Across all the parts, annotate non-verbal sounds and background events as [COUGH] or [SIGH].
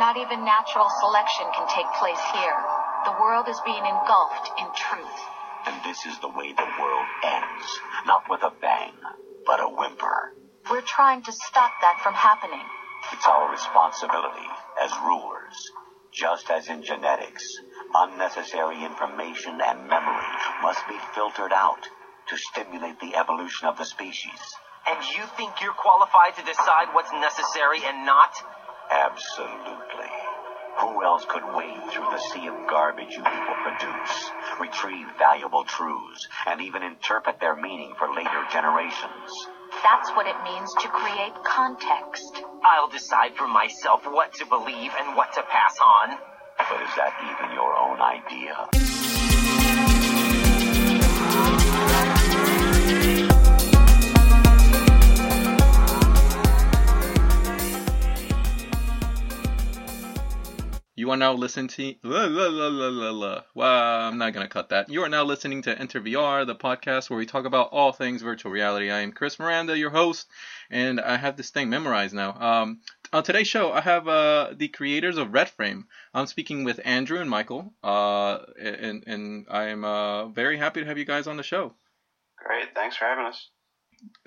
Not even natural selection can take place here. The world is being engulfed in truth. And this is the way the world ends. Not with a bang, but a whimper. We're trying to stop that from happening. It's our responsibility as rulers. Just as in genetics, unnecessary information and memory must be filtered out to stimulate the evolution of the species. And you think you're qualified to decide what's necessary and not? Absolutely. Who else could wade through the sea of garbage you people produce, retrieve valuable truths, and even interpret their meaning for later generations? That's what it means to create context. I'll decide for myself what to believe and what to pass on. But is that even your own idea? You are now listening to. La, la, la, la, la, la. Well, I'm not going to cut that. You are now listening to Enter VR, the podcast where we talk about all things virtual reality. I am Chris Miranda, your host, and I have this thing memorized now. Um, on today's show, I have uh, the creators of RedFrame. I'm speaking with Andrew and Michael, uh, and, and I am uh, very happy to have you guys on the show. Great, thanks for having us.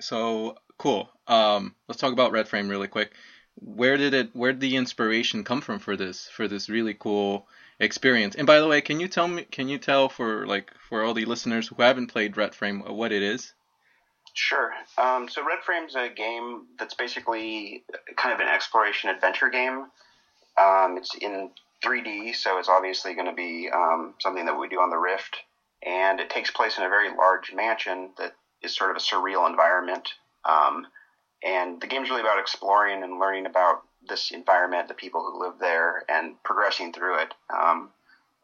So, cool. Um, let's talk about RedFrame really quick where did it where did the inspiration come from for this for this really cool experience and by the way can you tell me can you tell for like for all the listeners who haven't played red frame what it is Sure. Um, so RedFrame's a game that's basically kind of an exploration adventure game. Um, it's in 3D, so it's obviously going to be um, something that we do on the Rift, and it takes place in a very large mansion that is sort of a surreal environment. And the game's really about exploring and learning about this environment, the people who live there, and progressing through it. Um,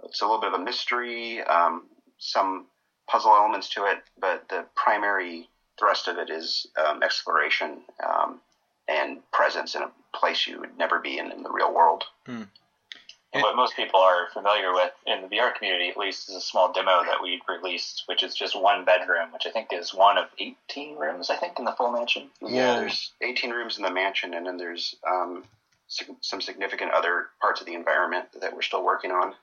it's a little bit of a mystery, um, some puzzle elements to it, but the primary thrust of it is um, exploration um, and presence in a place you would never be in in the real world. Hmm. And what most people are familiar with in the VR community, at least, is a small demo that we released, which is just one bedroom, which I think is one of 18 rooms, I think, in the full mansion. Yeah, there's 18 rooms in the mansion, and then there's um, some significant other parts of the environment that we're still working on.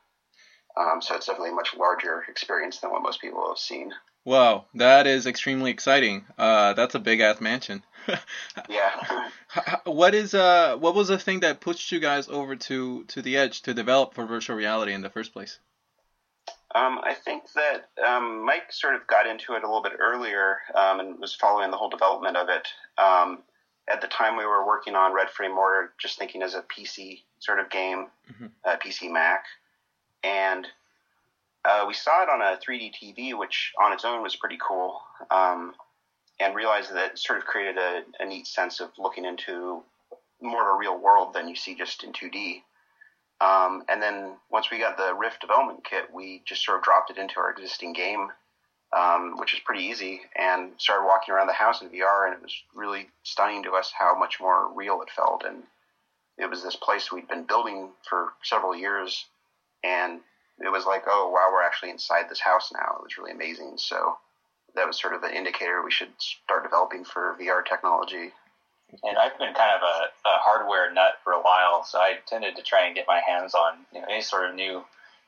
Um, so it's definitely a much larger experience than what most people have seen. Wow, that is extremely exciting. Uh, that's a big ass mansion. [LAUGHS] yeah. what is uh what was the thing that pushed you guys over to to the edge to develop for virtual reality in the first place? Um, I think that um, Mike sort of got into it a little bit earlier um, and was following the whole development of it. Um, at the time, we were working on Red Frame more, just thinking as a PC sort of game, mm-hmm. uh, PC Mac, and uh, we saw it on a 3D TV, which on its own was pretty cool, um, and realized that it sort of created a, a, neat sense of looking into more of a real world than you see just in 2D. Um, and then once we got the Rift development kit, we just sort of dropped it into our existing game, um, which is pretty easy, and started walking around the house in VR, and it was really stunning to us how much more real it felt. And it was this place we'd been building for several years, and it was like, oh wow, we're actually inside this house now. It was really amazing. So that was sort of an indicator we should start developing for VR technology. And I've been kind of a, a hardware nut for a while, so I tended to try and get my hands on you know, any sort of new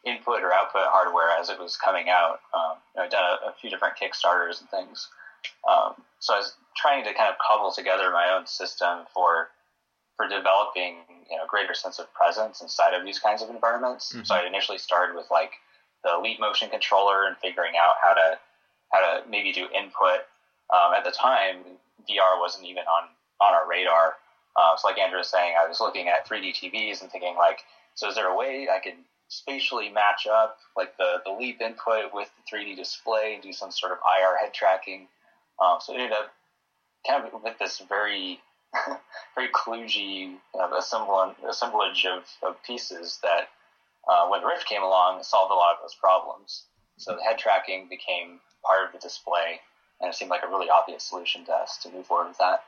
input or output hardware as it was coming out. Um, you know, I've done a, a, few different Kickstarters and things. Um, so I was trying to kind of cobble together my own system for for developing you know greater sense of presence inside of these kinds of environments. Mm-hmm. So I initially started with like the Leap Motion controller and figuring out how to how to maybe do input. Um, at the time, VR wasn't even on on our radar. Uh, so like Andrew was saying, I was looking at 3D TVs and thinking like, so is there a way I can spatially match up like the, the leap input with the 3D display and do some sort of IR head tracking? Um, so it ended up kind of with this very [LAUGHS] very kludgy assemblage, assemblage of, of pieces that uh, when Rift came along solved a lot of those problems. So the head tracking became part of the display, and it seemed like a really obvious solution to us to move forward with that.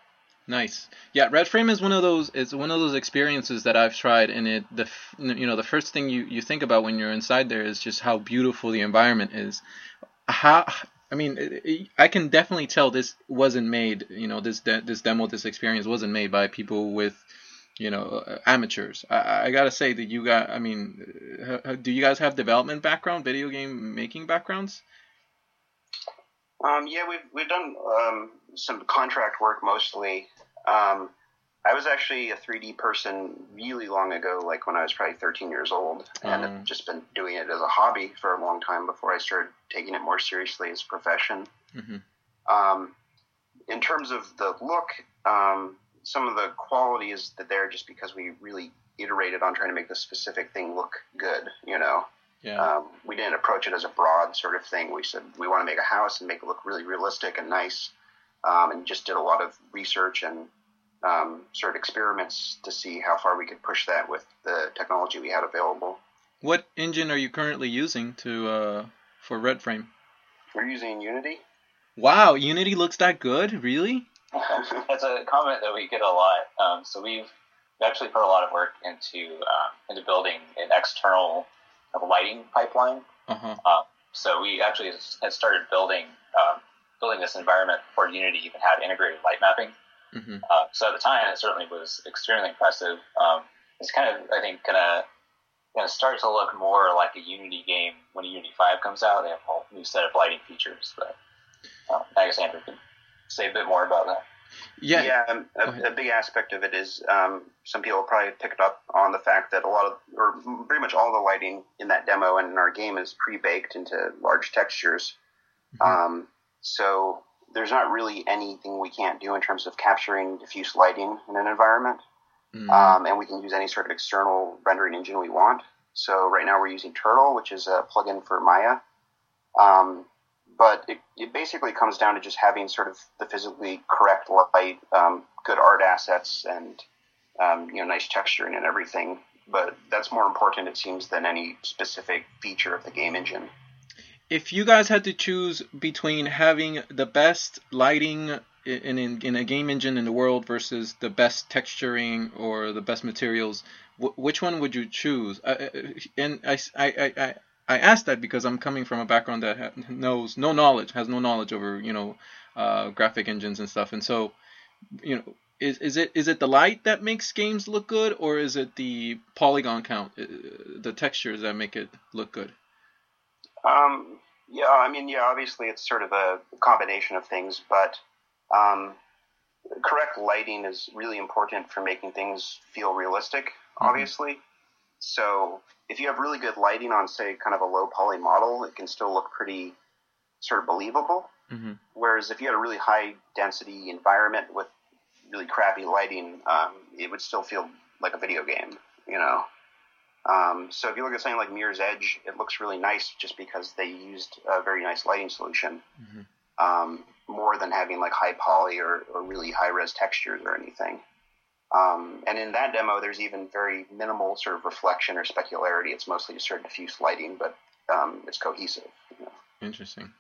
Nice. Yeah, Red Frame is one of those. It's one of those experiences that I've tried, and it the you know the first thing you you think about when you're inside there is just how beautiful the environment is. How I mean, I can definitely tell this wasn't made. You know, this de- this demo, this experience wasn't made by people with you know uh, amateurs. I, I gotta say that you got. I mean, uh, do you guys have development background, video game making backgrounds? Um, yeah, we've we've done um, some contract work mostly. Um, I was actually a 3D person really long ago, like when I was probably 13 years old, and Oh. I've just been doing it as a hobby for a long time before I started taking it more seriously as a profession. hmm Um, in terms of the look, um, some of the quality is that there just because we really iterated on trying to make this specific thing look good. You know, Yeah. um, we didn't approach it as a broad sort of thing. We said we want to make a house and make it look really realistic and nice, um, and just did a lot of research and um, sort of experiments to see how far we could push that with the technology we had available. What engine are you currently using to uh, for Red Frame? We're using Unity. Wow, Unity looks that good, really? [LAUGHS] That's a comment that we get a lot. Um, so we've actually put a lot of work into um, into building an external lighting pipeline. Uh huh. Um, so we actually had started building um, building this environment before Unity even had integrated light mapping. Hmm Uh, so at the time, it certainly was extremely impressive. Um, it's kind of, I think, gonna gonna start to look more like a Unity game when Unity Five comes out. They have a whole new set of lighting features, but uh, I guess Andrew can say a bit more about that. Yeah. Yeah, um, a, a big aspect of it is um, some people probably picked up on the fact that a lot of, or pretty much all the lighting in that demo and in our game is pre-baked into large textures. Mhm. Um, so there's not really anything we can't do in terms of capturing diffuse lighting in an environment, Mm. um, and we can use any sort of external rendering engine we want. So right now we're using Turtle, which is a plugin for Maya. Um, but it, it basically comes down to just having sort of the physically correct light, um, good art assets, and um, you know nice texturing and everything. But that's more important, it seems, than any specific feature of the game engine. If you guys had to choose between having the best lighting in, in, in a game engine in the world versus the best texturing or the best materials, wh- which one would you choose? And I, I, I, I, asked that because I'm coming from a background that ha- knows no knowledge, has no knowledge over you know uh, graphic engines and stuff, and so you know. Is, is it is it the light that makes games look good, or is it the polygon count, uh, the textures that make it look good? Um, yeah, I mean, yeah, obviously it's sort of a combination of things, but um, correct lighting is really important for making things feel realistic, obviously. So if you have really good lighting on, say, kind of a low poly model, it can still look pretty sort of believable. hmm Whereas if you had a really high density environment with really crappy lighting, um, it would still feel like a video game, you know. Um, so if you look at something like Mirror's Edge, it looks really nice just because they used a very nice lighting solution, Mhm. um, more than having like high poly or, or really high res textures or anything. Um, and in that demo, there's even very minimal sort of reflection or specularity. It's mostly just sort of diffuse lighting, but um, it's cohesive. You know. Interesting.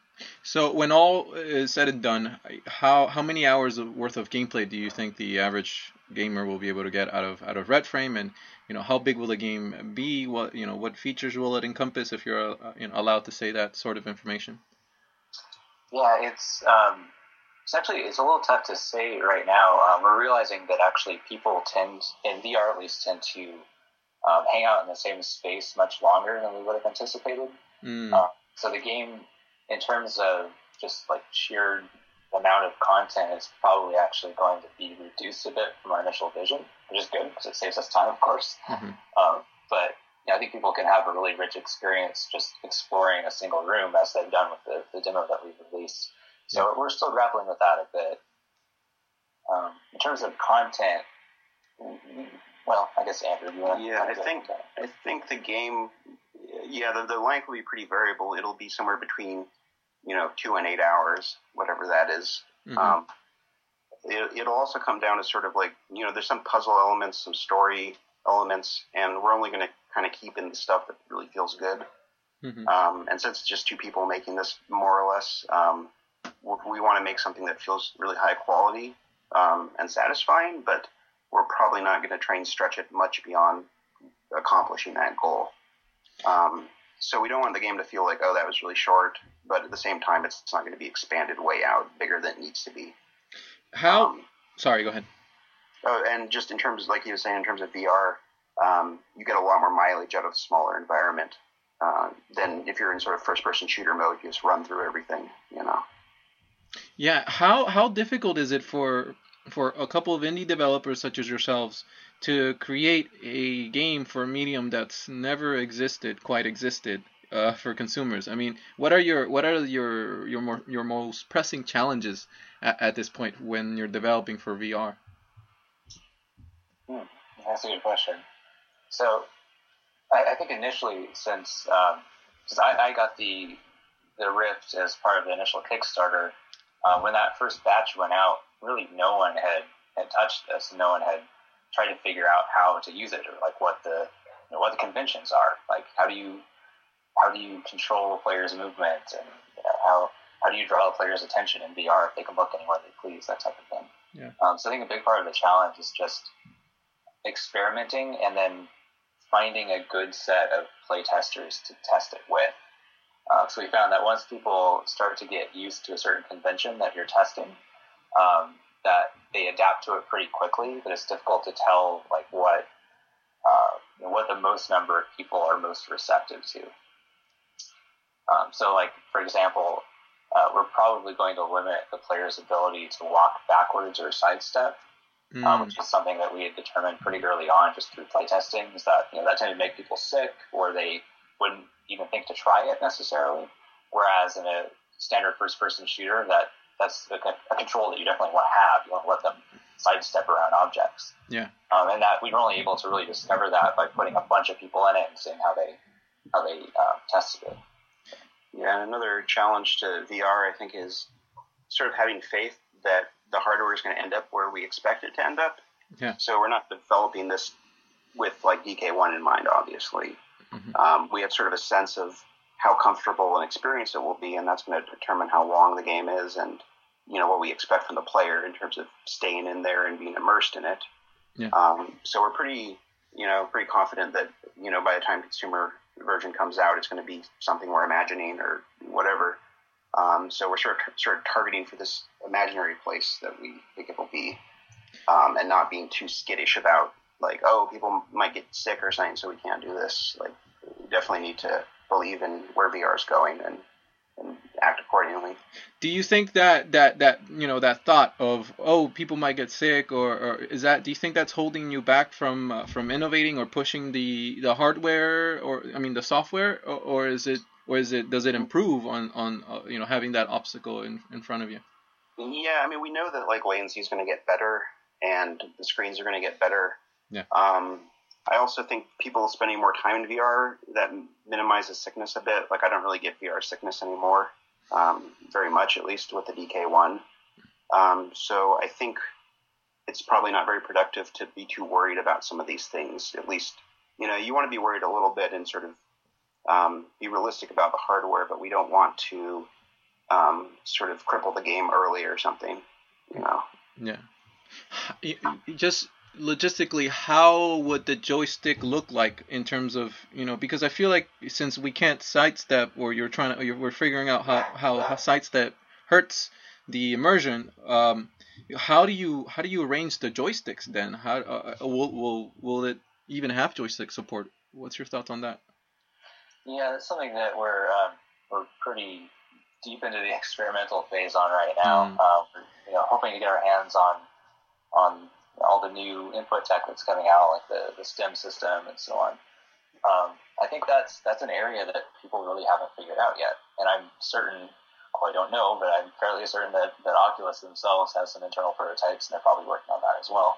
So when all is said and done, how how many hours worth of gameplay do you think the average gamer will be able to get out of out of Red Frame, and you know how big will the game be? What you know what features will it encompass? If you're uh, you know allowed to say that sort of information. Yeah, it's um, it's actually it's a little tough to say right now. Um, we're realizing that actually people tend, in VR at least, tend to um, hang out in the same space much longer than we would have anticipated. Mm, Uh, so the game, in terms of just like sheer amount of content, it's probably actually going to be reduced a bit from our initial vision, which is good because it saves us time, of course. mhm. Um, but you know, I think people can have a really rich experience just exploring a single room as they've done with the, the demo that we've released. So we're still grappling with that a bit. Um, in terms of content, well, I guess Andrew, you want to? Yeah, I think I think the game, yeah, the, the length will be pretty variable. It'll be somewhere between, you know, two and eight hours, whatever that is. Mhm. Um, it, it'll also come down to sort of like, you know, there's some puzzle elements, some story elements, and we're only going to kind of keep in the stuff that really feels good. Mhm. Um, and since it's just two people making this, more or less, um, we, we want to make something that feels really high quality um, and satisfying, but we're probably not going to try and stretch it much beyond accomplishing that goal. Um, so we don't want the game to feel like, oh, that was really short, but at the same time, it's, not going to be expanded way out, bigger than it needs to be. How? Um, Sorry, go ahead. Oh, and just in terms, like you were saying, in terms of VR, um, you get a lot more mileage out of a smaller environment uh, than if you're in sort of first-person shooter mode. You just run through everything, you know. Yeah, how how difficult is it for for a couple of indie developers such as yourselves to create a game for a medium that's never existed, quite existed, uh, for consumers? I mean, what are your what are your your more your most pressing challenges at, at this point when you're developing for VR? Hmm, that's a good question. So, I, I think initially, since um, I, I got the the Rift as part of the initial Kickstarter, uh, when that first batch went out, really no one had had touched this. No one had tried to figure out how to use it or like what the you know, what the conventions are. Like how do you how do you control the player's movement and you know, how how do you draw the player's attention in VR if they can look anywhere they please, that type of thing. Yeah. Um, so I think a big part of the challenge is just experimenting and then finding a good set of play testers to test it with. Uh, so we found that once people start to get used to a certain convention that you're testing, um, that they adapt to it pretty quickly. But it's difficult to tell like what uh, what the most number of people are most receptive to. Um, so, like for example, uh, we're probably going to limit the player's ability to walk backwards or sidestep, Mm. um, which is something that we had determined pretty early on just through playtesting. Is that you know that tended to make people sick, or they wouldn't even think to try it necessarily. Whereas in a standard first-person shooter, that that's a, a control that you definitely want to have. You want to let them sidestep around objects. Yeah. Um, and that we were only able to really discover that by putting a bunch of people in it and seeing how they how they uh, tested it. Yeah, and another challenge to VR, I think, is sort of having faith that the hardware is going to end up where we expect it to end up. Yeah. So we're not developing this with like DK1 in mind, obviously. Mhm. Um, we have sort of a sense of how comfortable an experience it will be, and that's going to determine how long the game is and you know what we expect from the player in terms of staying in there and being immersed in it. Yeah. Um, so we're pretty, you know, pretty confident that you know by the time consumer version comes out, it's going to be something we're imagining or whatever. Um, so we're sort of, sort of targeting for this imaginary place that we think it will be, um, and not being too skittish about like, oh, people might get sick or something, so we can't do this. Like, we definitely need to believe in where VR is going and, and act accordingly. Do you think that that that you know that thought of oh people might get sick or, or is that do you think that's holding you back from uh, from innovating or pushing the the hardware or I mean the software or, or is it or is it does it improve on on uh, you know having that obstacle in in front of you? Yeah, I mean, we know that like latency is going to get better and the screens are going to get better. Yeah. Um, I also think people spending more time in VR that minimizes sickness a bit. Like I don't really get VR sickness anymore, um, very much at least with the DK1. Um, so I think it's probably not very productive to be too worried about some of these things. At least you know you want to be worried a little bit and sort of um, be realistic about the hardware, but we don't want to um, sort of cripple the game early or something. You know. Yeah. Just logistically, how would the joystick look like in terms of you know? Because I feel like since we can't sidestep, or you're trying to, you're, we're figuring out how, how how sidestep hurts the immersion. Um, how do you how do you arrange the joysticks then? How uh, uh, will will will it even have joystick support? What's your thoughts on that? Yeah, that's something that we're um, we're pretty deep into the [LAUGHS] experimental phase on right now. Mm. Um, we're, you know, hoping to get our hands on on all the new input tech that's coming out, like the, the STEM system and so on. Um, I think that's that's an area that people really haven't figured out yet, and I'm certain. Well, I don't know, but I'm fairly certain that, that Oculus themselves has some internal prototypes, and they're probably working on that as well.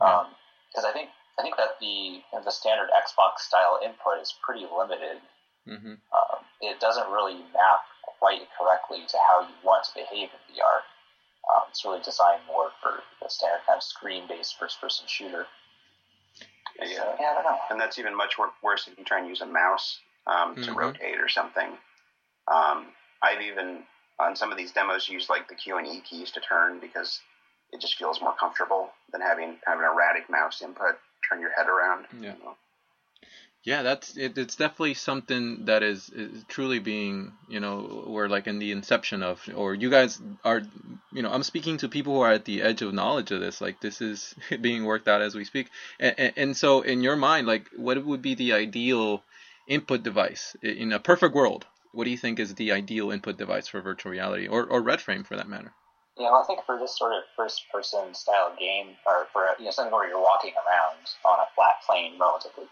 Because I think I think that the the standard Xbox style input is pretty limited hmm um, it doesn't really map quite correctly to how you want to behave in VR. Um, it's really designed more for the standard kind of screen-based first-person shooter. So, Yeah. yeah, I don't know. And that's even much worse if you try and use a mouse um, to Mhm. rotate or something. Um, I've even on some of these demos used like the Q and E keys to turn because it just feels more comfortable than having kind of an erratic mouse input turn your head around. Yeah. you know. Yeah, that's it, it's definitely something that is, is truly being, you know, we're like in the inception of, or you guys are, you know, I'm speaking to people who are at the edge of knowledge of this. Like this is [LAUGHS] being worked out as we speak, and, and, and so in your mind, like what would be the ideal input device in a perfect world? What do you think is the ideal input device for virtual reality, or or Red Frame for that matter? Yeah, I think for this sort of first-person style game, or for you know something where you're walking around on a flat plane, relatively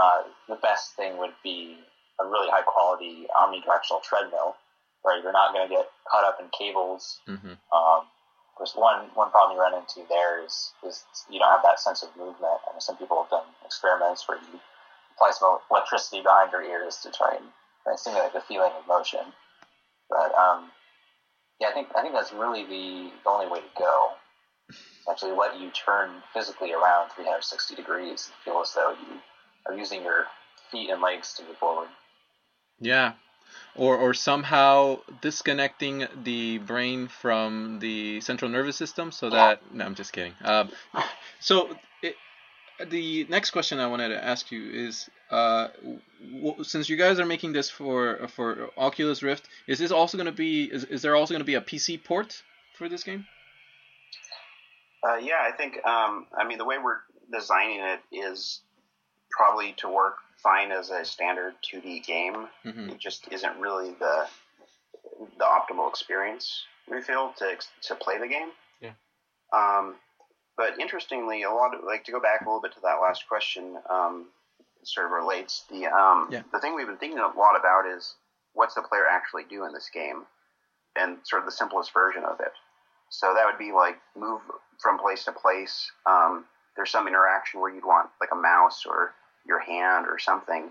uh, the best thing would be a really high quality omnidirectional treadmill, where you're not going to get caught up in cables. Mm-hmm. Um, there's one one problem you run into there is is you don't have that sense of movement. I mean, some people have done experiments where you apply some electricity behind your ears to try and, try and simulate the feeling of motion. But um, yeah, I think I think that's really the, the only way to go. Actually, let you turn physically around 360 degrees and feel as though you are using your feet and legs to move forward. Yeah. Or, or somehow disconnecting the brain from the central nervous system so that yeah. no i'm just kidding um, so it, the next question i wanted to ask you is uh, w- since you guys are making this for for oculus rift is this also going to be is, is there also going to be a pc port for this game uh, yeah i think um, i mean the way we're designing it is probably to work fine as a standard 2D game. Mm-hmm. It just isn't really the the optimal experience we feel to to play the game. Yeah. Um, but interestingly, a lot of like to go back a little bit to that last question, um, sort of relates. The um, yeah. the thing we've been thinking a lot about is what's the player actually do in this game, and sort of the simplest version of it. So that would be like move from place to place. Um, there's some interaction where you'd want like a mouse or your hand or something.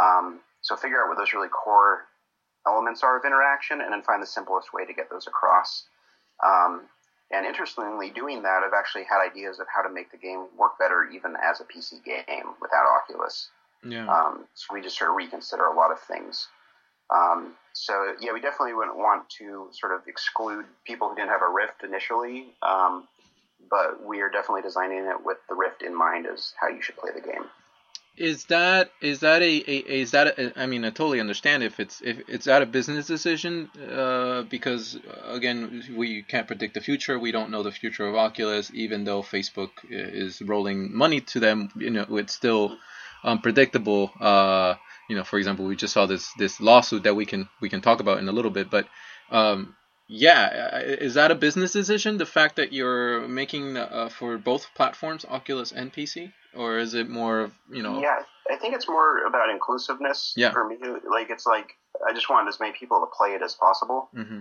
Um, so figure out what those really core elements are of interaction and then find the simplest way to get those across. Um, and interestingly, doing that, I've actually had ideas of how to make the game work better even as a PC game without Oculus. Yeah. Um, so we just sort of reconsider a lot of things. Um, so yeah, we definitely wouldn't want to sort of exclude people who didn't have a Rift initially, um, but we are definitely designing it with the Rift in mind as how you should play the game is that is that a, a is that a, I mean I totally understand if it's if it's that a business decision uh, because uh, again we can't predict the future. We don't know the future of Oculus even though Facebook is rolling money to them you know it's still unpredictable. Uh, you know for example we just saw this this lawsuit that we can we can talk about in a little bit but um, yeah, is that a business decision? The fact that you're making uh, for both platforms, Oculus and PC, or is it more of you know? Yeah, I think it's more about inclusiveness. Yeah. For me, like it's like I just wanted as many people to play it as possible, mm-hmm.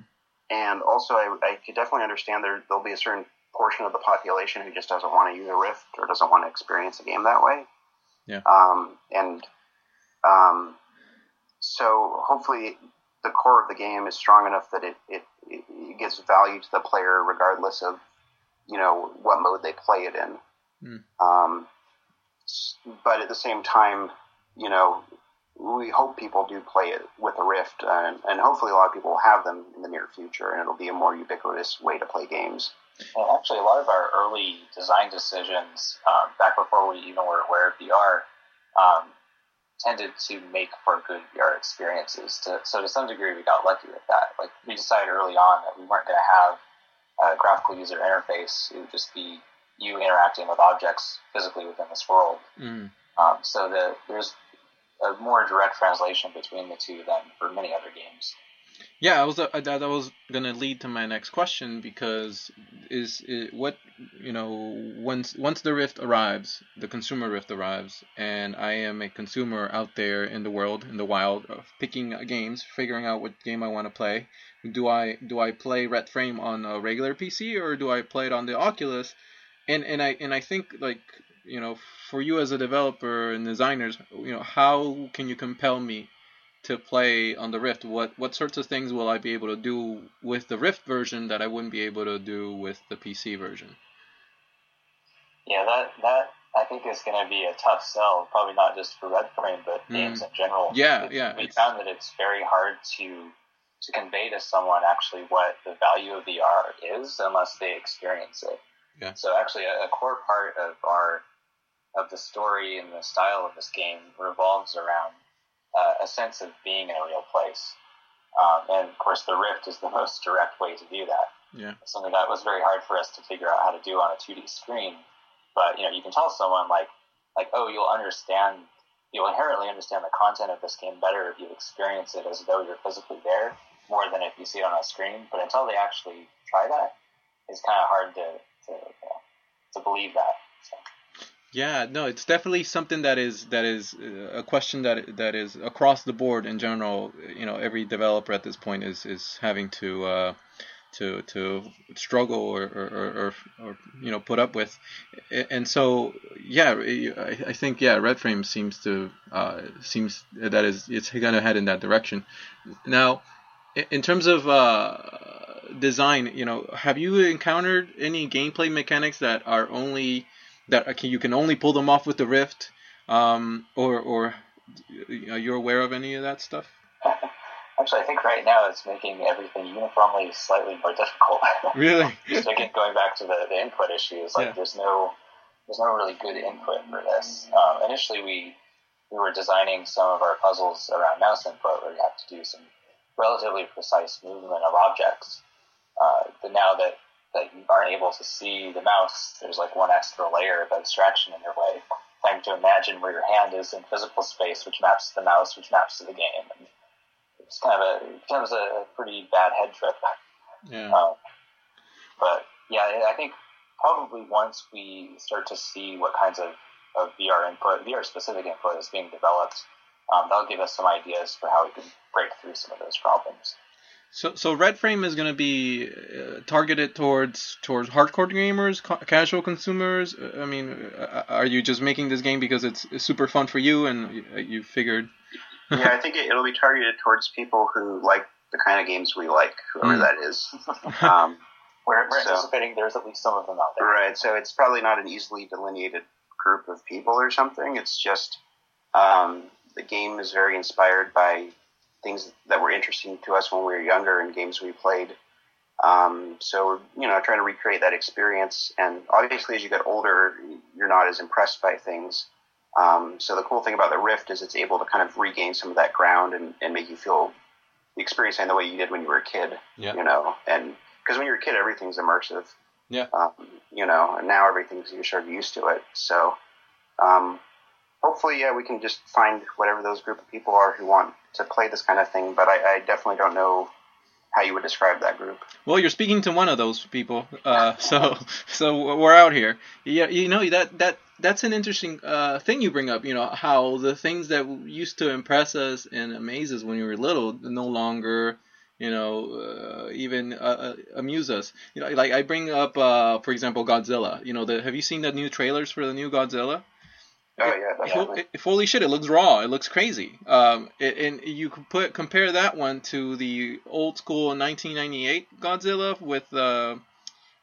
and also I, I could definitely understand there there'll be a certain portion of the population who just doesn't want to use a Rift or doesn't want to experience a game that way. Yeah. Um, and um, so hopefully the core of the game is strong enough that it, it, it gives value to the player regardless of you know what mode they play it in. Mm. Um, but at the same time, you know, we hope people do play it with a Rift, and, and hopefully a lot of people will have them in the near future, and it'll be a more ubiquitous way to play games. Well, actually, a lot of our early design decisions, um, back before we even were aware of VR, um, tended to make for good VR experiences. To, so to some degree, we got lucky with that. Like we decided early on that we weren't going to have a graphical user interface. It would just be you interacting with objects physically within this world. Mm. Um, so the, there's a more direct translation between the two than for many other games. Yeah, I was uh, that was gonna lead to my next question because is, is what you know once once the Rift arrives, the consumer Rift arrives, and I am a consumer out there in the world in the wild of picking games, figuring out what game I want to play. Do I do I play Red Frame on a regular PC or do I play it on the Oculus? And and I and I think like you know for you as a developer and designers, you know how can you compel me to play on the Rift, what what sorts of things will I be able to do with the Rift version that I wouldn't be able to do with the PC version? Yeah, that that I think is going to be a tough sell, probably not just for Red Frame, but mm. games in general. Yeah, yeah. We found that it's very hard to to convey to someone actually what the value of VR is unless they experience it. Yeah. So actually, a, a core part of our of the story and the style of this game revolves around uh, a sense of being in a real place. Um, and of course, the Rift is the [LAUGHS] most direct way to do that. Yeah. Something that was very hard for us to figure out how to do on a 2D screen. But you know, you can tell someone like, like, oh, you'll understand, you'll inherently understand the content of this game better if you experience it as though you're physically there, more than if you see it on a screen. But until they actually try that, it's kind of hard to to, you know, to believe that. So. Yeah, no, it's definitely something that is that is uh, a question that that is across the board in general. You know, every developer at this point is is having to uh, to to struggle or, or, or, or, you know put up with, and so yeah, I, think yeah, Red Frame seems to uh, seems that is it's gonna head in that direction. Now, in terms of uh, design, you know, have you encountered any gameplay mechanics that are only that you can only pull them off with the Rift, um, or or are you aware of any of that stuff? [LAUGHS] Actually, I think right now it's making everything uniformly slightly more difficult. [LAUGHS] Really? Just again, going back to the, the input issues, like Yeah. there's no there's no really good input for this. Um, initially, we we were designing some of our puzzles around mouse input, where you have to do some relatively precise movement of objects. Uh, but now that that you aren't able to see the mouse, there's like one extra layer of abstraction in your way. Trying to imagine where your hand is in physical space, which maps to the mouse, which maps to the game. And it's kind of a it becomes a pretty bad head trip. Yeah. Um, but yeah, I think probably once we start to see what kinds of, of VR input, VR specific input is being developed, um, that'll give us some ideas for how we can break through some of those problems. So, so Red Frame is going to be uh, targeted towards towards hardcore gamers, ca- casual consumers. Uh, I mean, uh, are you just making this game because it's, it's super fun for you and you, you figured? [LAUGHS] yeah, I think it, it'll be targeted towards people who like the kind of games we like, whoever Mm. that is. [LAUGHS] Um, [LAUGHS] We're, we're So- anticipating there's at least some of them out there. right, so it's probably not an easily delineated group of people or something. It's just um, the game is very inspired by things that were interesting to us when we were younger and games we played. Um, so we're, you know, trying to recreate that experience. And obviously, as you get older, you're not as impressed by things. Um, so the cool thing about the Rift is it's able to kind of regain some of that ground and, and make you feel the experience in the way you did when you were a kid. Yeah. You know, and because when you're a kid, everything's immersive. Yeah. Um, you know, and now everything's you're sort of used to it. So um, hopefully, yeah, we can just find whatever those group of people are who want to play this kind of thing. But I, I definitely don't know how you would describe that group. Well, you're speaking to one of those people. Uh, [LAUGHS] so, so we're out here. Yeah, you know that that that's an interesting uh, thing you bring up. You know how the things that used to impress us and amaze us when we were little no longer, you know, uh, even uh, uh, amuse us. You know, like I bring up, uh, for example, Godzilla. You know, the, have you seen the new trailers for the new Godzilla? Oh yeah, Ho- definitely. it- holy shit, it looks raw. It looks crazy. Um, it, and you could put compare that one to the old school 1998 Godzilla with uh,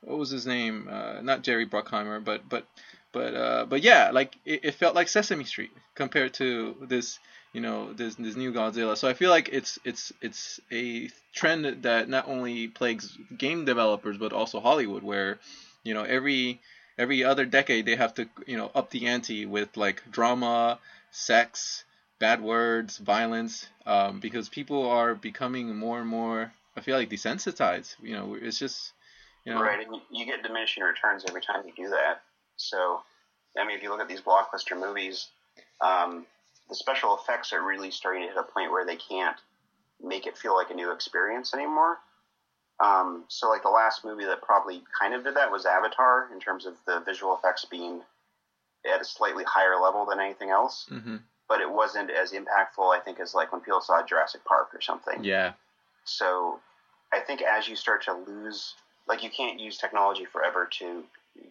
what was his name? Uh, not Jerry Bruckheimer, but but but uh, but yeah, like it, it felt like Sesame Street compared to this you know this this new Godzilla. So I feel like it's it's it's a trend that not only plagues game developers but also Hollywood, where you know every every other decade they have to you know up the ante with like drama, sex, bad words, violence, um, because people are becoming more and more. I feel like desensitized. You know, it's just you know. Right, and you- get diminishing returns every time you do that. So, I mean, if you look at these blockbuster movies, um, the special effects are really starting to hit a point where they can't make it feel like a new experience anymore. Um, so, like the last movie that probably kind of did that was Avatar, in terms of the visual effects being at a slightly higher level than anything else. hmm But it wasn't as impactful, I think, as like when people saw Jurassic Park or something. Yeah. So I think as you start to lose, like you can't use technology forever to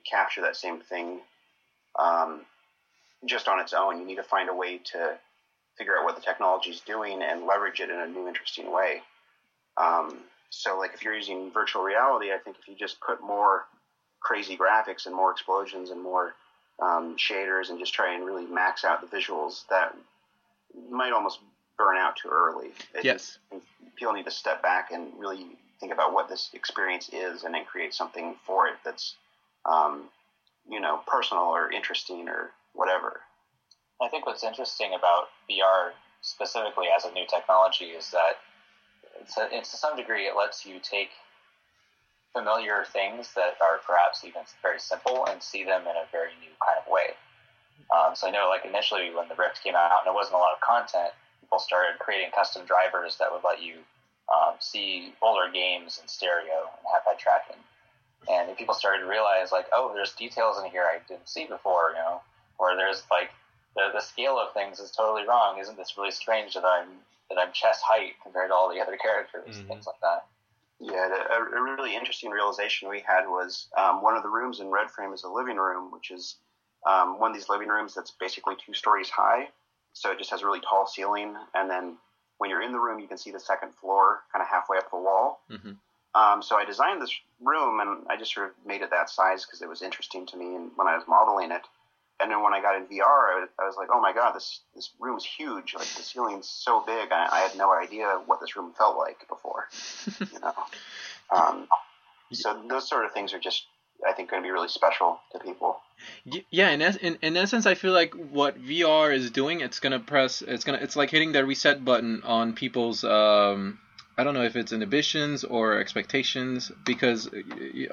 capture that same thing um, just on its own. You need to find a way to figure out what the technology is doing and leverage it in a new, interesting way. Um, so, like if you're using virtual reality, I think if you just put more crazy graphics and more explosions and more um, shaders and just try and really max out the visuals, that might almost burn out too early. It- Yes. people need to step back and really think about what this experience is and then create something for it that's um, you know personal or interesting or whatever. I think what's interesting about VR specifically as a new technology is that it's, to some degree it lets you take familiar things that are perhaps even very simple and see them in a very new kind of way. Um, so I know, like initially when the Rift came out and there wasn't a lot of content, people started creating custom drivers that would let you um, see older games in stereo and have head tracking. And people started to realize, like, oh, there's details in here I didn't see before, you know, or there's like the the scale of things is totally wrong. Isn't this really strange that I'm that I'm chest height compared to all the other [LAUGHS] characters, mm-hmm. things like that. Yeah, a, a, really interesting realization we had was um, one of the rooms in Red Frame is a living room, which is um, one of these living rooms that's basically two stories high. So it just has a really tall ceiling, and then when you're in the room, you can see the second floor kind of halfway up the wall. Mm-hmm. Um, so I designed this room, and I just sort of made it that size because it was interesting to me. And when I was modeling it, and then when I got in VR, I was, I was like, oh my god, this this room is huge. Like the ceiling's so big. I, I had no idea what this room felt like before. [LAUGHS] you know, um, so those sort of things are just I think going to be really special to people. Yeah, in, es- in in essence, I feel like what VR is doing, it's gonna press, it's gonna, it's like hitting the reset button on people's, um, I don't know if it's inhibitions or expectations, because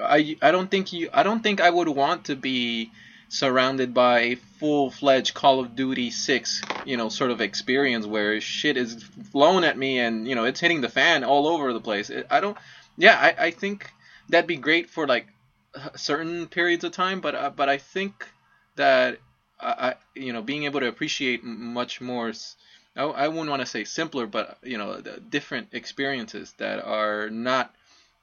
I I don't think you, I don't think I would want to be surrounded by a full-fledged Call of Duty 6, you know, sort of experience where shit is flown at me and you know it's hitting the fan all over the place. I don't, yeah, I, I think that'd be great for like certain periods of time, but uh, but I think that I, you know being able to appreciate much more. I, I wouldn't want to say simpler, but you know different experiences that are not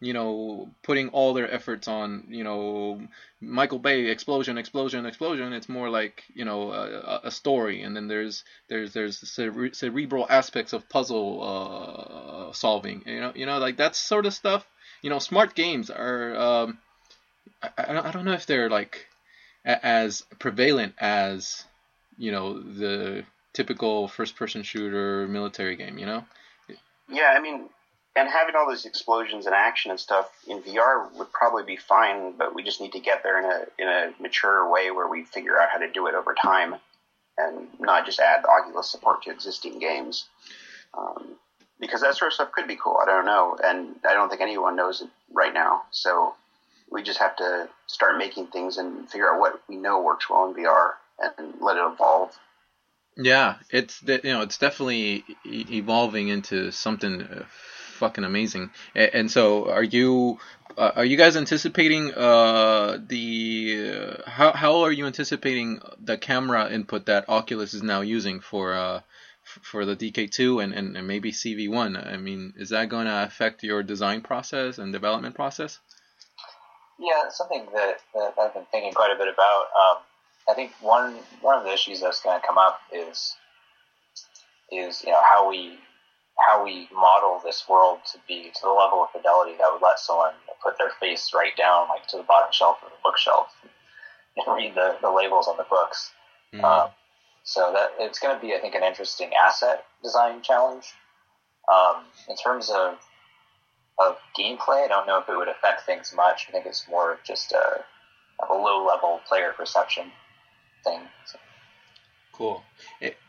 you know, putting all their efforts on, you know, Michael Bay explosion, explosion, explosion. It's more like, you know, a, a story, and then there's there's there's cere- cerebral aspects of puzzle uh, solving. You know, you know, like that sort of stuff. You know, smart games are. Um, I, I don't know if they're like as prevalent as, you know, the typical first-person shooter military game. You know. Yeah, I mean, and having all those explosions and action and stuff in VR would probably be fine, but we just need to get there in a in a mature way where we figure out how to do it over time, and not just add Oculus support to existing games. Um, because that sort of stuff could be cool. I don't know, and I don't think anyone knows it right now. So we just have to start making things and figure out what we know works well in VR and let it evolve. Yeah, it's you know it's definitely evolving into something uh, fucking amazing. And, and so, are you uh, are you guys anticipating uh, the uh, how how are you anticipating the camera input that Oculus is now using for uh, for the DK2 and, and, and maybe CV1? I mean, is that going to affect your design process and development process? Yeah, it's something that, that I've been thinking quite a bit about. Um, I think one one of the issues that's going to come up is is you know how we how we model this world to be to the level of fidelity that would let someone put their face right down, like to the bottom shelf of the bookshelf, and [LAUGHS] read the, the labels on the books. Mm. Um, so that it's going to be, I think, an interesting asset design challenge. Um, in terms of of gameplay, I don't know if it would affect things much. I think it's more just a, a low level player perception thing. So. Cool.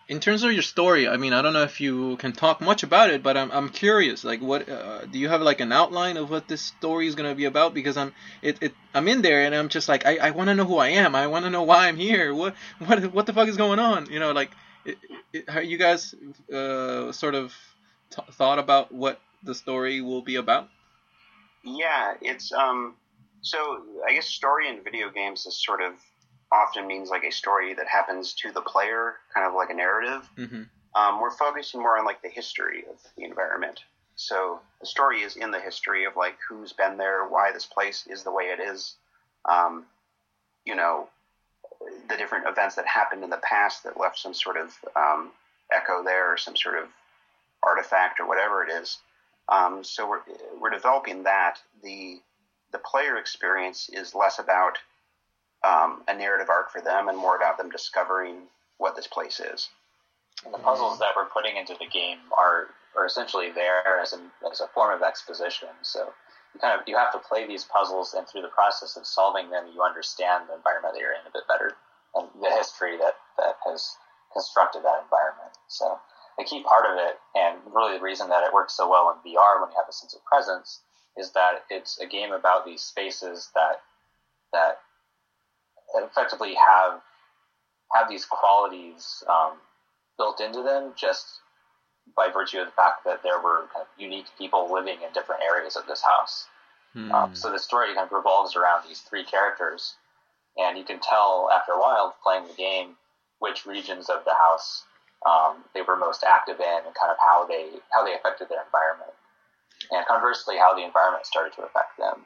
In terms of your story, I mean, I don't know if you can talk much about it, but I'm I'm curious. Like, what uh, do you have like an outline of what this story is gonna be about? Because I'm it, it I'm in there and I'm just like I, I want to know who I am. I want to know why I'm here. What what what the fuck is going on? You know, like, it, it, you guys uh, sort of t- thought about what the story will be about? Yeah, it's um. So I guess story in video games is sort of often means like a story that happens to the player, kind of like a narrative. Mm-hmm. Um, we're focusing more on like the history of the environment. So the story is in the history of like who's been there, why this place is the way it is. Um, you know, the different events that happened in the past that left some sort of um, echo there, or some sort of artifact, or whatever it is. Um, so we're we're developing that. The the player experience is less about um, a narrative arc for them and more about them discovering what this place is. And the puzzles that we're putting into the game are are essentially there as, an, as a form of exposition. So you kind of you have to play these puzzles, and through the process of solving them, you understand the environment that you're in a bit better. and the history that, that has constructed that environment. So a key part of it, and really the reason that it works so well in VR when you have a sense of presence, is that it's a game about these spaces that that effectively have have these qualities um, built into them just by virtue of the fact that there were kind of unique people living in different areas of this house. Hmm. Um, so the story kind of revolves around these three characters, and you can tell after a while playing the game which regions of the house um, they were most active in, and kind of how they how they affected their environment, and conversely how the environment started to affect them.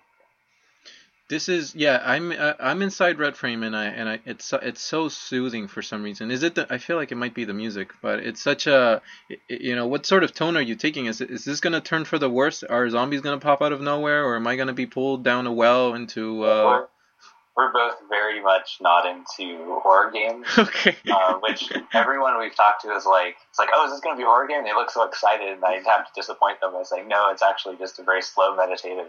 This is yeah. I'm uh, I'm inside Red Frame and I and I it's so- it's so soothing for some reason. Is it? The, I feel like it might be the music, but it's such a you know what sort of tone are you taking? Is is this gonna turn for the worse? Are zombies gonna pop out of nowhere, or am I gonna be pulled down a well into? Uh... We're, we're both very much not into horror games. [LAUGHS] Okay. uh, which everyone we've talked to is like, it's like, oh, is this going to be a horror game? They look so excited, and I have to disappoint them by saying, no, it's actually just a very slow, meditative,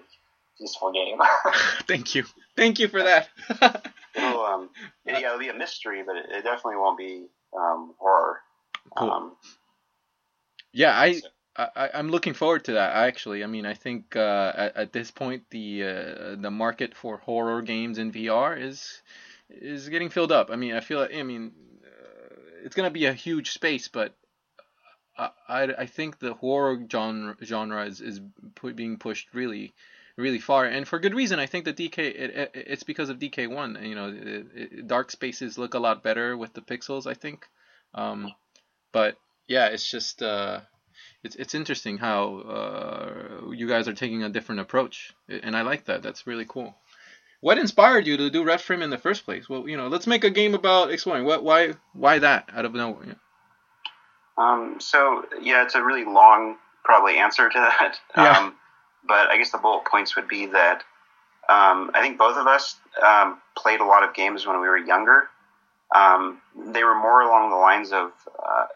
peaceful game. [LAUGHS] Thank you. Thank you for that. [LAUGHS] It'll, um, it, yeah, it'll be a mystery, but it, it definitely won't be um, horror. Cool. Um, Yeah, I, I I'm looking forward to that. Actually, I mean, I think uh, at, at this point the uh, the market for horror games in VR is is getting filled up. I mean, I feel like I mean uh, it's gonna be a huge space, but I I, I think the horror genre genre is, is being pushed really really far and for good reason. I think the DK it, it, it's because of DK1. You know, it, dark spaces look a lot better with the pixels. I think, um, but yeah, it's just uh, it's it's interesting how uh, you guys are taking a different approach, and I like that. That's really cool. What inspired you to do Red Frame in the first place? Well, you know, let's make a game about exploring. What, why, why that out of nowhere? Um, so yeah, it's a really long probably answer to that. Yeah. Um, but I guess the bullet points would be that um, I think both of us um, played a lot of games when we were younger. Um, they were more along the lines of uh,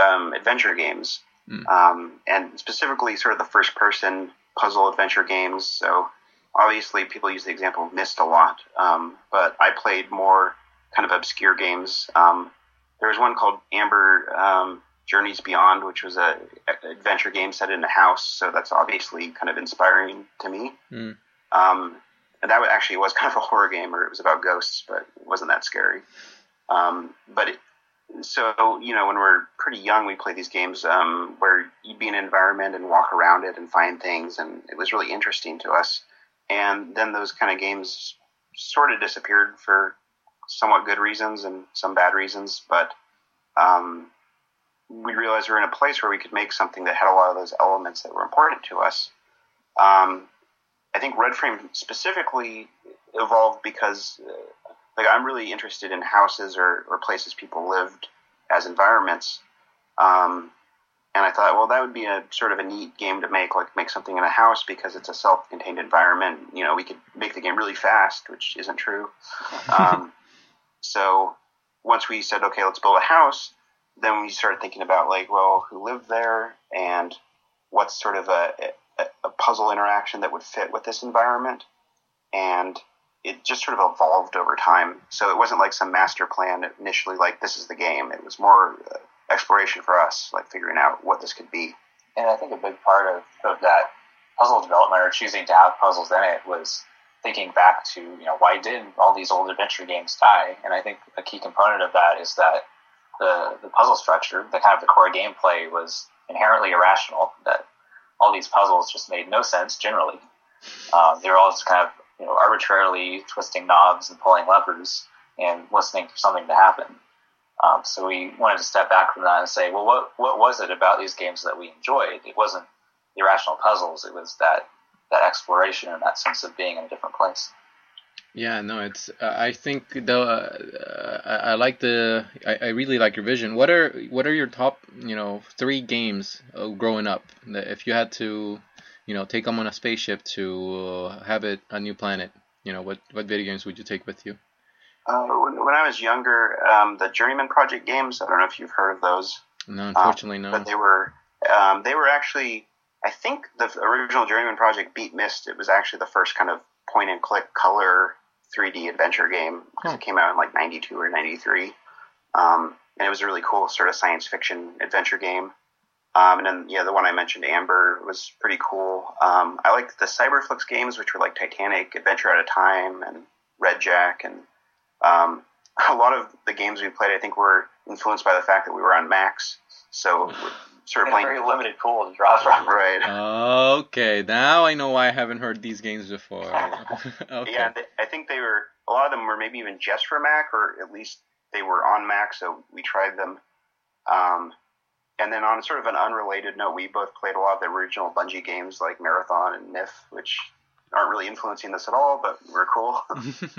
um, adventure games, Mm. um, and specifically sort of the first-person puzzle adventure games. So obviously, people use the example of Myst a lot, um, but I played more kind of obscure games. Um, there was one called Amber um, Journeys Beyond, which was a, adventure game set in a house. So that's obviously kind of inspiring to me. Mm. Um, and that actually was [LAUGHS] kind of a horror game, or it was about ghosts, but it wasn't that scary. Um, but it, so you know, when we're pretty young, we play these games um, where you'd be in an environment and walk around it and find things, and it was really interesting to us. And then those kind of games sort of disappeared for somewhat good reasons and some bad reasons, but um, we realized we were in a place where we could make something that had a lot of those elements that were important to us. Um, I think Red Frame specifically evolved because, uh, like, I'm really interested in houses or, or places people lived as environments. Um, and I thought, well, that would be a sort of a neat game to make, like make something in a house because it's a self-contained environment. You know, we could make the game really fast, which isn't true. [LAUGHS] Um, so once we said, okay, let's build a house, then we started thinking about like, well, who lived there and what's sort of a, a, a puzzle interaction that would fit with this environment. And it just sort of evolved over time. So it wasn't like some master plan initially, like this is the game. It was more uh, exploration for us, like figuring out what this could be. And I think a big part of, of that puzzle development or choosing to have puzzles in it was thinking back to, you know, why did all these old adventure games die? And I think a key component of that is that the, the puzzle structure, the kind of the core gameplay was inherently irrational, that all these puzzles just made no sense generally. Um, they were all just kind of, you know, arbitrarily twisting knobs and pulling levers and listening for something to happen. Um, so we wanted to step back from that and say, well, what what was it about these games that we enjoyed? It wasn't irrational puzzles; it was that that exploration and that sense of being in a different place. Yeah, no, it's. Uh, I think the uh, I, I like the. I, I really like your vision. What are what are your top you know three games uh, growing up that if you had to you know take them on a spaceship to uh, have it a new planet? You know what what video games would you take with you? Uh, when, when I was younger, um, the Journeyman Project games. I don't know if you've heard of those. No, unfortunately, no. But they were um, they were actually I think the original Journeyman Project beat Myst. It was actually the first kind of point and click color 3D adventure game Huh. it came out in like '92 or '93, um, and it was a really cool sort of science fiction adventure game. Um, and then yeah, the one I mentioned, Amber, was pretty cool. Um, I liked the Cyberflix games, which were like Titanic, Adventure Out of Time, and Red Jack, and um, [LAUGHS] a lot of the games we played, I think, were influenced by the fact that we were on Macs. So we're sort of Had playing very limited pool to draw from. right. Okay, now I know why I haven't heard these games before. [LAUGHS] [LAUGHS] okay. Yeah, they, I think they were a lot of them were maybe even just for Mac, or at least they were on Mac, so we tried them. Um, and then on sort of an unrelated note, we both played a lot of the original Bungie games like Marathon and Myth, which aren't really influencing this at all, but were cool. [LAUGHS]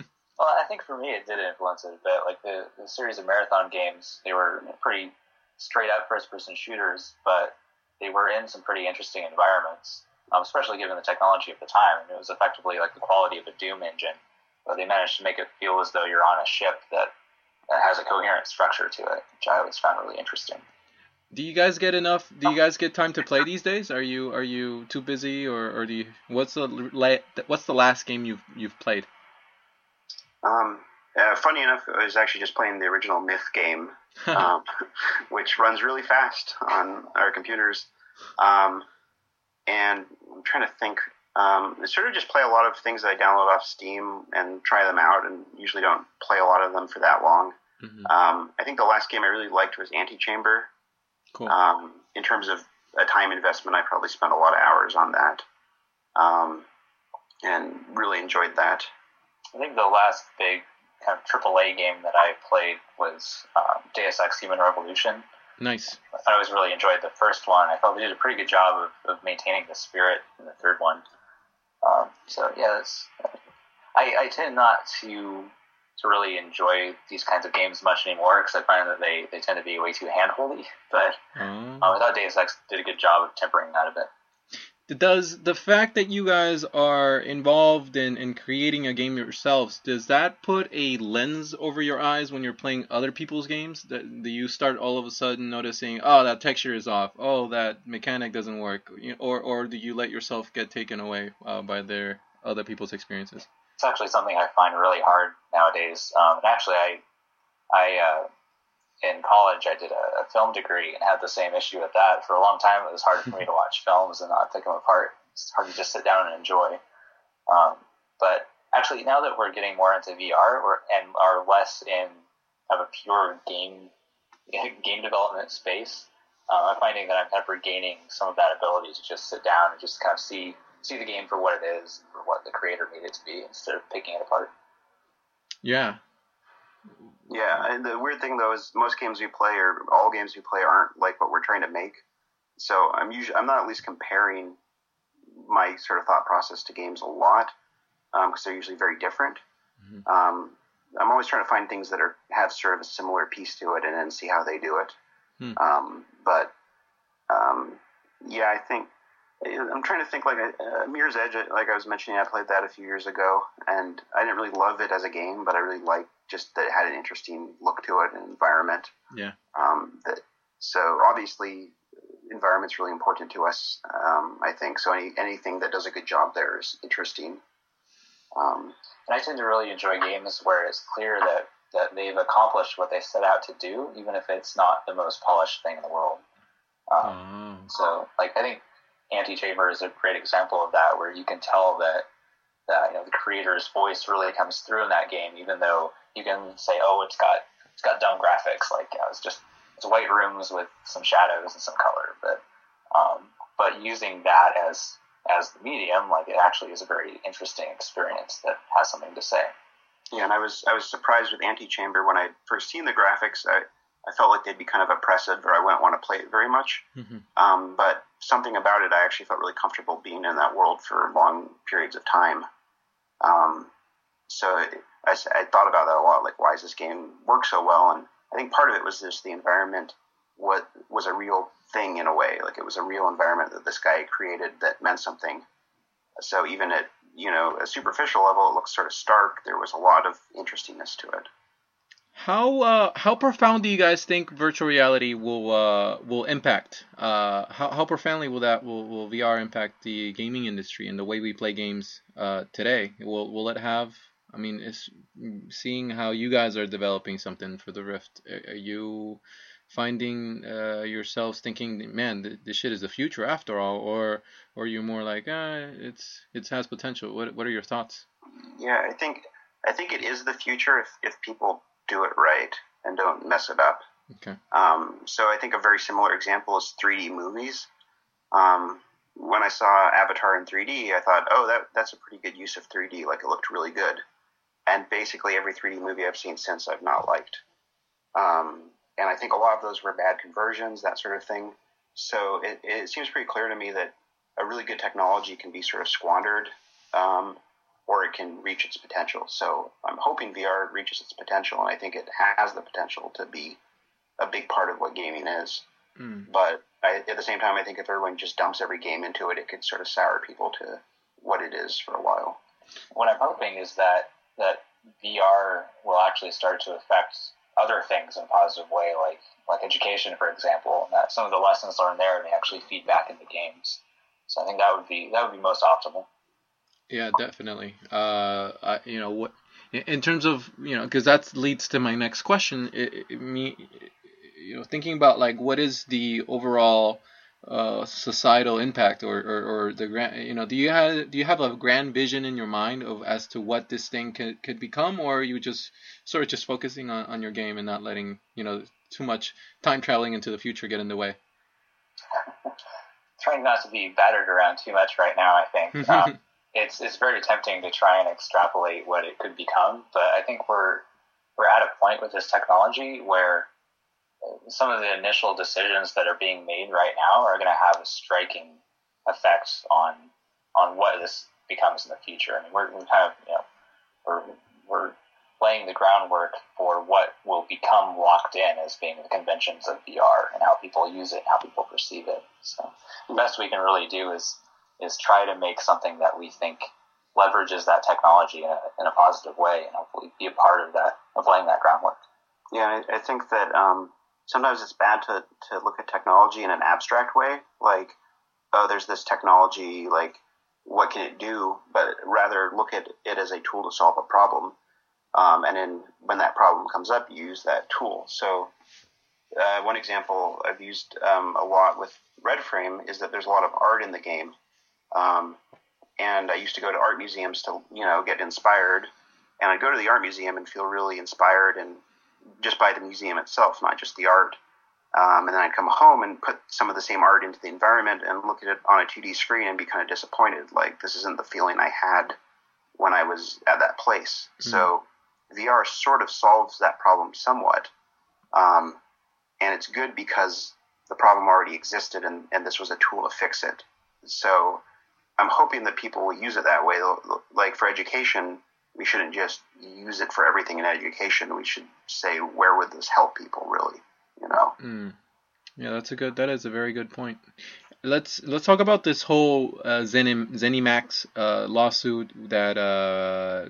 Well, I think for me it did influence it a bit. Like the, the series of marathon games, they were pretty straight up first person shooters, but they were in some pretty interesting environments, um, especially given the technology of the time. And it was effectively like the quality of a Doom engine, but they managed to make it feel as though you're on a ship that, that has a coherent structure to it, which I always found really interesting. do you guys get enough? Do you guys get time to play these days? Are you are you too busy, or, or do you? What's the what's the last game you've you've played? um, uh, funny enough, I was actually just playing the original Myth game, [LAUGHS] um, [LAUGHS] which runs really fast on our computers. Um, and I'm trying to think. Um, I sort of just play a lot of things that I download off Steam and try them out, and usually don't play a lot of them for that long. Mhm. Um, I think the last game I really liked was Antichamber. Cool. Um, in terms of a time investment, I probably spent a lot of hours on that, um, and really enjoyed that. I think the last big kind of AAA game that I played was um, Deus Ex Human Revolution. Nice. I always really enjoyed the first one. I thought they did a pretty good job of, of maintaining the spirit in the third one. Um, so yeah, that's, I, I tend not to to really enjoy these kinds of games much anymore because I find that they, they tend to be way too handholdy. [LAUGHS] But Oh. um, I thought Deus Ex did a good job of tempering that a bit. Does the fact that you guys are involved in, in creating a game yourselves, does that put a lens over your eyes when you're playing other people's games? That do you start all of a sudden noticing, oh, that texture is off, oh, that mechanic doesn't work, or or do you let yourself get taken away uh, by their other people's experiences? It's actually something I find really hard nowadays. Um, and actually, I I uh, in college I did a, a film degree and had the same issue with that. For a long time, it was hard for me to watch films and not take them apart. It's hard to just sit down and enjoy. Um, but actually, now that we're getting more into VR and are less in of a pure game [LAUGHS] game development space, uh, I'm finding that I'm kind of regaining some of that ability to just sit down and just kind of see see the game for what it is, for what the creator made it to be, instead of picking it apart. Yeah. Yeah, and the weird thing though is most games we play or all games we play aren't like what we're trying to make. So I'm usually I'm not at least comparing my sort of thought process to games a lot because they're usually very different. Mhm. Um, I'm always trying to find things that are have sort of a similar piece to it and then see how they do it. Hmm. Um, but um, yeah, I think I'm trying to think like uh, Mirror's Edge. Like I was mentioning, I played that a few years ago, and I didn't really love it as a game, but I really liked just that it had an interesting look to it and environment. Yeah. Um, that so obviously environment's really important to us. Um, I think so. Any, anything that does a good job there is interesting. Um, And I tend to really enjoy games where it's clear that, that they've accomplished what they set out to do, even if it's not the most polished thing in the world. Um, Oh. So, like, I think Antichamber is a great example of that, where you can tell that that you know the creator's voice really comes through in that game, even though you can say, "Oh, it's got it's got dumb graphics," like you know, it's just it's white rooms with some shadows and some color, but um, but using that as as the medium, like it actually is a very interesting experience that has something to say. Yeah, and I was I was surprised with Antichamber when I first seen the graphics. I I felt like they'd be kind of oppressive, or I wouldn't want to play it very much. Mhm. Um, but something about it, I actually felt really comfortable being in that world for long periods of time. Um, so it, I, I thought about that a lot. Like, why does this game work so well? And I think part of it was just the environment. What was a real thing in a way? Like it was a real environment that this guy created that meant something. So even at you know a superficial level, it looks sort of stark. There was a lot of interestingness to it. How uh, how profound do you guys think virtual reality will uh, will impact? Uh, how how profoundly will that will, will VR impact the gaming industry and the way we play games uh, today? Will will it have I mean, it's seeing how you guys are developing something for the Rift. Are you finding uh, yourselves thinking, man, th- this shit is the future after all, or or you more like, ah, it's it has potential. What what are your thoughts? Yeah, I think I think it is the future if if people do it right and don't mess it up. Okay. Um, so I think a very similar example is 3D movies. Um, when I saw Avatar in 3D, I thought, oh, that that's a pretty good use of 3D. Like it looked really good. And basically every 3D movie I've seen since I've not liked. Um, and I think a lot of those were bad conversions, that sort of thing. So it, it seems pretty clear to me that a really good technology can be sort of squandered, um, or it can reach its potential. So I'm hoping VR reaches its potential, and I think it has the potential to be a big part of what gaming is. Mm. But I, at the same time, I think if everyone just dumps every game into it, it could sort of sour people to what it is for a while. What I'm hoping is that that VR will actually start to affect other things in a positive way, like like education, for example, and that some of the lessons learned there may actually feed back into games. So I think that would be that would be most optimal. Yeah, definitely. Uh, I, you know what? In terms of you know, because that leads to my next question. It, it, me, you know, thinking about like what is the overall uh, societal impact or, or, or the grand you know do you have do you have a grand vision in your mind of as to what this thing could, could become or are you just sort of just focusing on, on your game and not letting you know too much time traveling into the future get in the way Trying not to be battered around too much right now, I think. [LAUGHS] Um, it's it's very tempting to try and extrapolate what it could become, but I think we're we're at a point with this technology where some of the initial decisions that are being made right now are going to have a striking effect on on what this becomes in the future. I mean, we're, we're kind of you know we're we're laying the groundwork for what will become locked in as being the conventions of VR and how people use it, and how people perceive it. So the best we can really do is is try to make something that we think leverages that technology in a, in a positive way, and hopefully be a part of that of laying that groundwork. Yeah, I, I think that um, sometimes it's bad to, to look at technology in an abstract way, like, oh, there's this technology, like, what can it do? But rather look at it as a tool to solve a problem. Um, and then when that problem comes up, use that tool. So, uh, one example I've used um, a lot with Red Frame is that there's a lot of art in the game. Um, and I used to go to art museums to, you know, get inspired. And I'd go to the art museum and feel really inspired and just by the museum itself, not just the art. Um, and then I'd come home and put some of the same art into the environment and look at it on a 2D screen and be kind of disappointed. Like, this isn't the feeling I had when I was at that place. Mm-hmm. So, VR sort of solves that problem somewhat. Um, and it's good because the problem already existed and, and this was a tool to fix it. So, I'm hoping that people will use it that way. Like, for education, we shouldn't just use it for everything in education. We should say, where would this help people really? You know. Mm. Yeah, that's a good. That is a very good point. Let's let's talk about this whole uh, Zenim, ZeniMax uh, lawsuit that uh,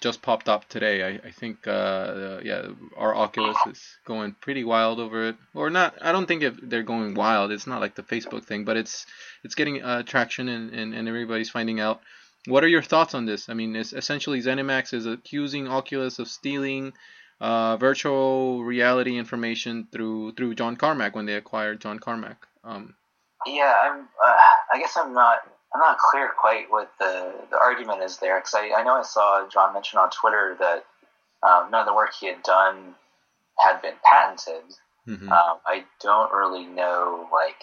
just popped up today. I, I think uh, yeah, our Oculus is going pretty wild over it, or not. I don't think if they're going wild. It's not like the Facebook thing, but it's it's getting uh, traction and, and, and everybody's finding out. What are your thoughts on this? I mean, it's essentially ZeniMax is accusing Oculus of stealing uh, virtual reality information through through John Carmack when they acquired John Carmack. Um, yeah, I'm. Uh, I guess I'm not. I'm not clear quite what the the argument is there because I, I know I saw John mention on Twitter that um, none of the work he had done had been patented. Mm-hmm. Um, I don't really know like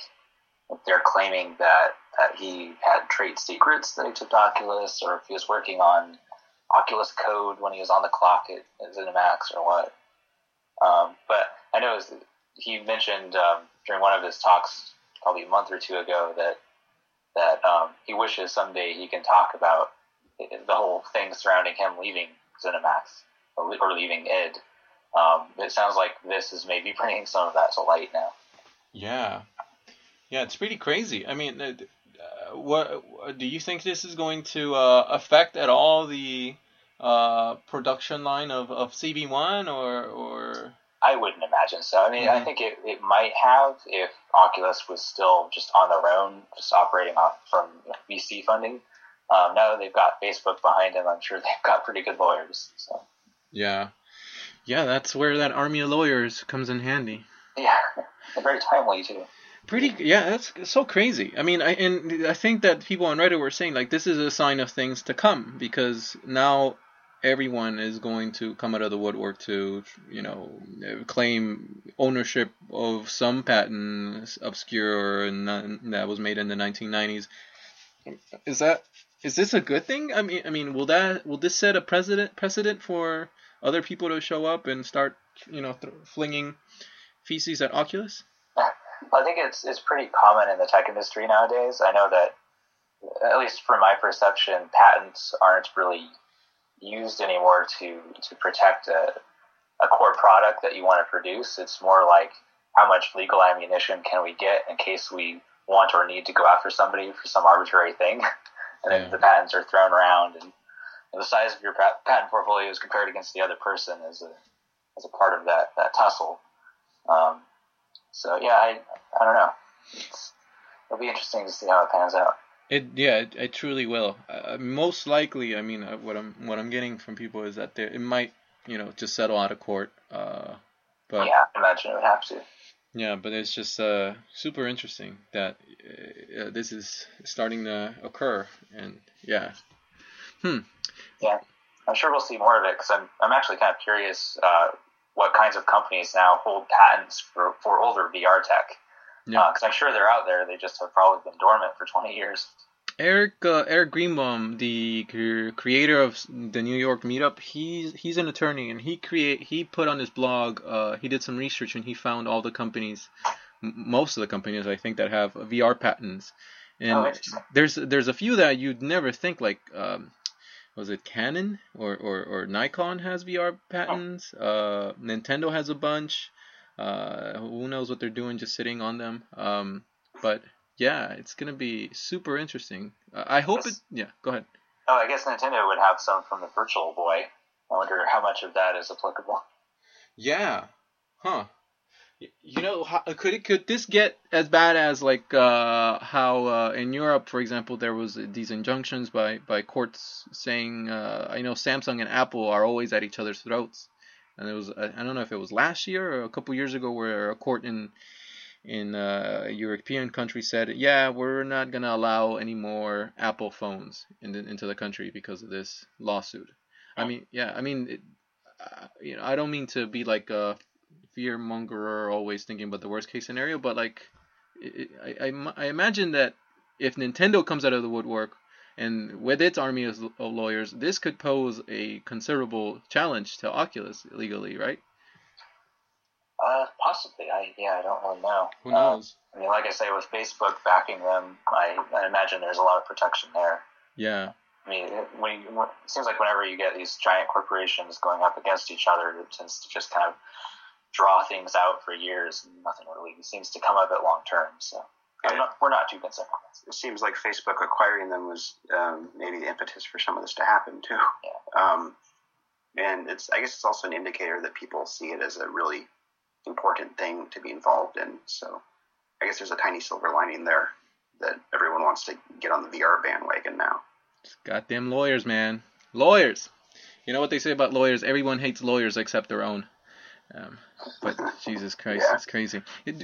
if they're claiming that that he had trade secrets that he took to Oculus, or if he was working on Oculus code when he was on the clock at, ZeniMax, or what. Um, but I know he mentioned um, during one of his talks, probably a month or two ago, that that um, he wishes someday he can talk about the whole thing surrounding him leaving ZeniMax or, or leaving id. Um, it sounds like this is maybe [LAUGHS] bringing some of that to light now. Yeah, yeah, it's pretty crazy. I mean, what do you think this is going to uh, affect at all the uh, production line of, of CV1 or or? I wouldn't imagine so. I mean, mm-hmm. I think it, it might have if Oculus was still just on their own, just operating off from VC funding. Um, now that they've got Facebook behind them, I'm sure [LAUGHS] they've got pretty good lawyers. So Yeah. Yeah, that's where that army of lawyers comes in handy. yeah, [LAUGHS] they're very timely too. Pretty, yeah, that's so crazy. I mean, I and I think that people on Reddit were saying like this is a sign of things to come because now everyone is going to come out of the woodwork to, you know, claim ownership of some patent obscure and that was made in the 1990s. Is that is this a good thing? I mean, I mean, will that will this set a precedent precedent for other people to show up and start, you know, th- flinging feces at Oculus? I think it's it's pretty common in the tech industry nowadays. I know that, at least from my perception, patents aren't really used anymore to to protect a a core product that you want to produce. It's more like how much legal ammunition can we get in case we want or need to go after somebody for some arbitrary thing, [LAUGHS] and then Yeah. the patents are thrown around, and the size of your patent portfolio is compared against the other person as a as a part of that that tussle. Um, so yeah, I I don't know. It's, it'll be interesting to see how it pans out. It yeah, it, it truly will. Uh, most likely, I mean, uh, what I'm what I'm getting from people is that there it might you know just settle out of court. Uh, but yeah, I imagine it would have to. Yeah, but it's just uh, super interesting that uh, uh, this is starting to occur, and yeah, hmm, Yeah, I'm sure we'll see more of it because I'm I'm actually kind of curious uh, what kinds of companies now hold patents for for older VR tech. Yeah. Because I'm sure they're out there. They just have probably been dormant for [LAUGHS] 20 years. Eric uh, Eric Greenbaum, the creator of the New York Meetup, he's he's an attorney, and he create he put on his blog. Uh, he did some research, and he found all the companies, m- most of the companies I think that have VR patents, and Oh, interesting. there's there's a few that you'd never think like. Um, was it Canon or, or, or Nikon has VR patents? Uh, Nintendo has a bunch. Uh, who knows what they're doing just sitting on them? Um, but yeah, it's gonna be super interesting. Uh, I hope it. Yeah, go ahead. Oh, I guess Nintendo would have some from the Virtual Boy. I wonder how much of that is applicable. Yeah, huh? You know, how, could it could this get as bad as like uh, how uh, in Europe, for example, there was these injunctions by by courts saying uh, I know Samsung and Apple are always at each other's throats, and it was I don't know if it was last year or a couple years ago where a court in in uh, a European country said, yeah, we're not gonna allow any more Apple phones in the, into the country because of this lawsuit. I mean, yeah, I mean, it, uh, you know, I don't mean to be like a fear mongerer, always thinking about the worst case scenario, but like, it, I, I, I imagine that if Nintendo comes out of the woodwork and with its army of, of lawyers, this could pose a considerable challenge to Oculus legally, right? Uh, possibly. I yeah, I don't really know. Who Uh, knows? I mean, like I say, with Facebook backing them, I, I imagine there's a lot of protection there. Yeah, I mean, it, when you, when, it seems like whenever you get these giant corporations going up against each other, it tends to just kind of draw things out for years, and nothing really seems to come of it long term. So I'm not, we're not too concerned. It seems like Facebook acquiring them was um, maybe the impetus for some of this to happen too. Um, and it's I guess it's also an indicator that people see it as a really important thing to be involved in. So I guess there's a tiny silver lining there that everyone wants to get on the VR bandwagon now. goddamn lawyers, man, lawyers. You know what they say about lawyers? Everyone hates lawyers except their own. Um, but Jesus Christ, it's crazy.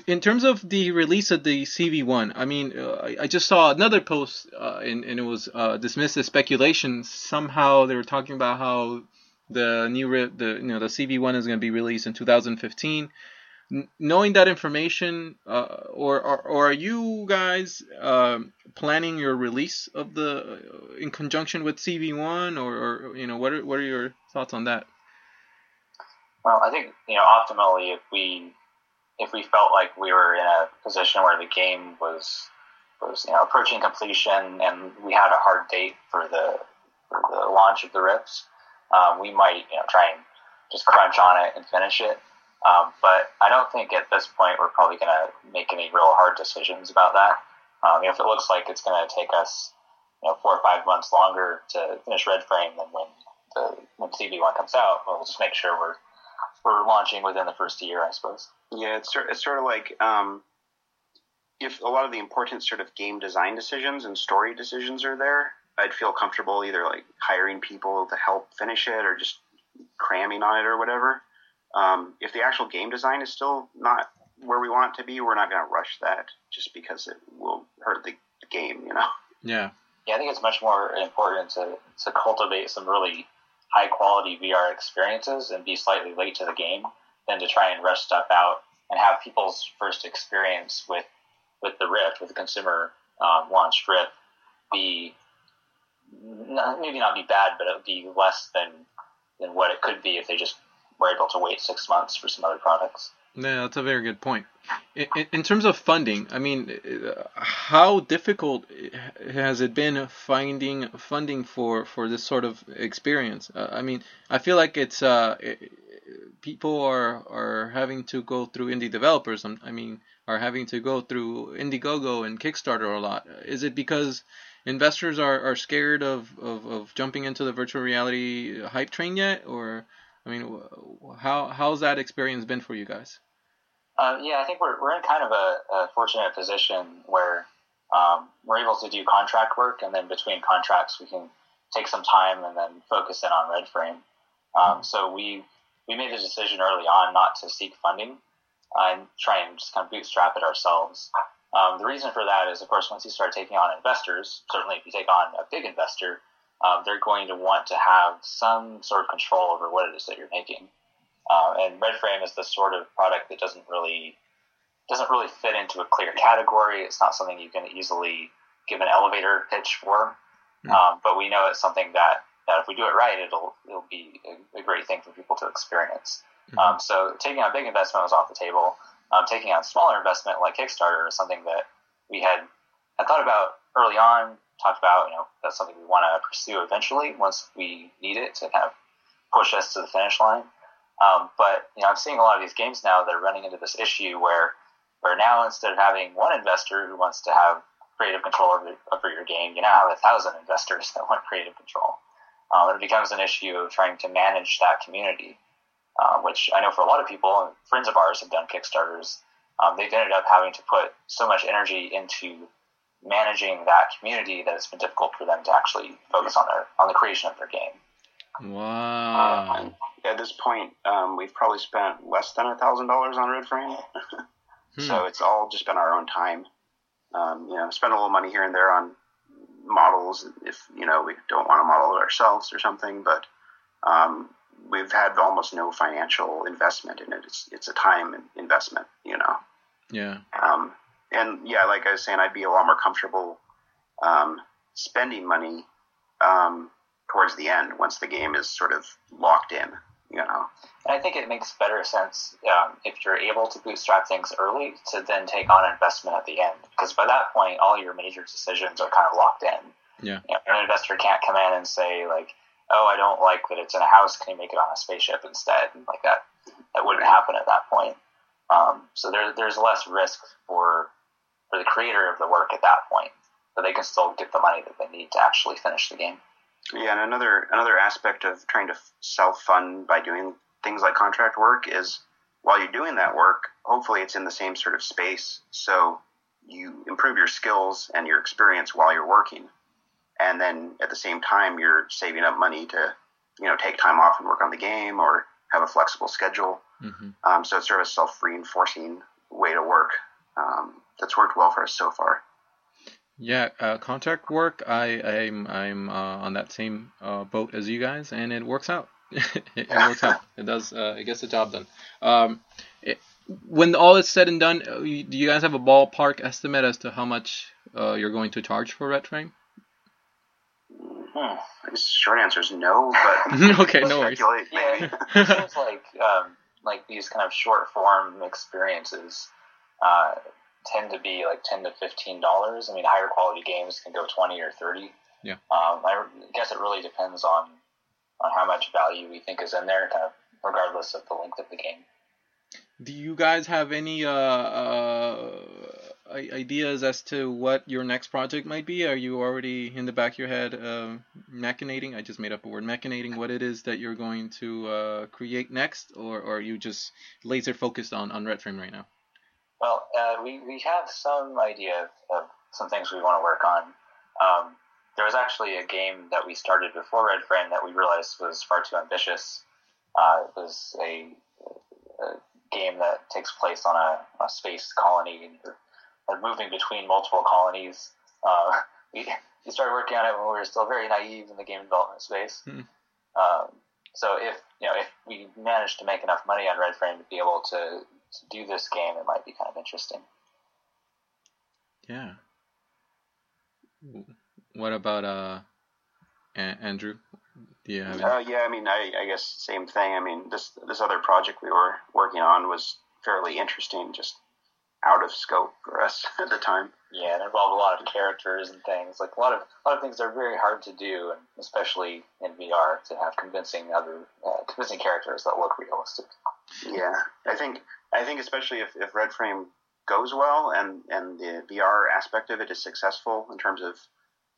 In, terms of the release of the CV1, I mean, uh, I, just saw another post, uh, and, and it was uh, dismissed as speculation. Somehow they were talking about how the new, re- the you know, the CV1 is going to be released in 2015. N- knowing that information, uh, or, or or are you guys um, planning your release of the uh, in conjunction with CV1, or, or you know, what are what are your thoughts on that? Well, I think you know optimally if we if we felt like we were in a position where the game was was you know approaching completion and we had a hard date for the for the launch of the Rifts, um, we might you know try and just crunch on it and finish it. Um, but I don't think at this point we're probably going to make any real hard decisions about that. Um, if it looks like it's going to take us you know four or five months longer to finish Red Frame than when the when CV one comes out, we'll just make sure we're we're launching within the first year, I suppose. Yeah, it's sort, it's sort of like um, if a lot of the important sort of game design decisions and story decisions are there, I'd feel comfortable either like hiring people to help finish it or just cramming on it or whatever. Um, if the actual game design is still not where we want it to be, we're not going to rush that just because it will hurt the, the game, you know. Yeah. Yeah, I think it's much more important to, to cultivate some really high quality VR experiences and be slightly late to the game than to try and rush stuff out and have people's first experience with with the Rift, with the consumer um, launched Rift, be not, maybe not be bad, but it would be less than than what it could be if they just were able to wait six months for some other products. Yeah, that's a very good point. In, in terms of funding, I mean, uh, how difficult has it been finding funding for, for this sort of experience? Uh, I mean, I feel like it's uh, people are are having to go through indie developers. Um, I mean, are having to go through Indiegogo and Kickstarter a lot. Is it because investors are, are scared of, of, of jumping into the virtual reality hype train yet, or I mean, how how's that experience been for you guys? Uh, yeah, I think we're, we're in kind of a, a fortunate position where um, we're able to do contract work, and then between contracts, we can take some time and then focus in on Redframe. Um, so we we made the decision early on not to seek funding uh, and try and just kind of bootstrap it ourselves. Um, the reason for that is, of course, once you start taking on investors, certainly if you take on a big investor, um, they're going to want to have some sort of control over what it is that you're making. Uh, and Redframe is the sort of product that doesn't really doesn't really fit into a clear category. It's not something you can easily give an elevator pitch for. Mm. Um, but we know it's something that, that if we do it right, it'll it'll be a, a great thing for people to experience. Mm-hmm. Um, so taking on big investment was off the table. Um, taking on smaller investment like Kickstarter is something that we had had thought about early on. Talked about you know that's something we want to pursue eventually once we need it to kind of push us to the finish line. Um, but you know, I'm seeing a lot of these games now that are running into this issue where, where now instead of having one investor who wants to have creative control over, over your game, you now have a thousand investors [LAUGHS] that want creative control. Um, and it becomes an issue of trying to manage that community, uh, which I know for a lot of people, and friends of ours have done Kickstarters. Um, they've ended up having to put so much energy into managing that community that it's been difficult for them to actually focus on their on the creation of their game. Wow. Um, at this point, um, we've probably spent less than a thousand dollars on Redframe. [LAUGHS] hmm. So it's all just been our own time. Um, you know, spend a little money here and there on models if you know we don't want to model it ourselves or something. But um, we've had almost no financial investment in it. It's it's a time investment, you know. Yeah. Um, and yeah, like I was saying, I'd be a lot more comfortable um, spending money um, towards the end once the game is sort of locked in. You know. And I think it makes better sense um, if you're able to bootstrap things early to then take on investment at the end, because by that point, all your major decisions are kind of locked in. Yeah. You know, an investor can't come in and say like, "Oh, I don't like that it's in a house. Can you make it on a spaceship instead?" And like that, that wouldn't happen at that point. Um, so there, there's less risk for for the creator of the work at that point, but they can still get the money that they need to actually finish the game. Yeah, and another another aspect of trying to self fund by doing things like contract work is while you're doing that work, hopefully it's in the same sort of space, so you improve your skills and your experience while you're working, and then at the same time you're saving up money to you know take time off and work on the game or have a flexible schedule. Mm-hmm. Um, so it's sort of a self reinforcing way to work um, that's worked well for us so far. Yeah, uh, contract work. I I'm I'm uh, on that same uh, boat as you guys, and it works out. [LAUGHS] it, works out. It does. Uh, it gets the job done. Um, it, when all is said and done, uh, do you guys have a ballpark estimate as to how much uh, you're going to charge for Redframe? Hmm. The short answer is no, but [LAUGHS] okay, no worries. Yeah, it seems like um, like these kind of short form experiences. Tend to be like ten to fifteen dollars. I mean, higher quality games can go twenty or thirty. Yeah. Um, I guess it really depends on on how much value we think is in there, kind of regardless of the length of the game. Do you guys have any uh, uh, ideas as to what your next project might be? Are you already in the back of your head uh, machinating? I just made up a word, machinating. What it is that you're going to uh, create next, or, or are you just laser focused on on Red Frame right now? Well, uh, we, we have some idea of, of, some things we want to work on. Um, there was actually a game that we started before Red Frame that we realized was far too ambitious. Uh, it was a, a, game that takes place on a, a space colony, and you're moving between multiple colonies. Uh, [LAUGHS] we, we started working on it when we were still very naive in the game development space. Hmm. Um, so if you know if we managed to make enough money on Red Frame to be able to do this game, it might be kind of interesting. Yeah. What about uh, A- Andrew? Do you have? Uh, yeah, I mean, I, I guess same thing. I mean, this this other project we were working on was fairly interesting, just out of scope for us [LAUGHS] at the time. Yeah, it involved a lot of characters and things. Like a lot of a lot of things that are very hard to do, and especially in VR, to have convincing other uh, convincing characters that look realistic. Yeah, I think I think especially if, if Red Frame goes well and and the VR aspect of it is successful in terms of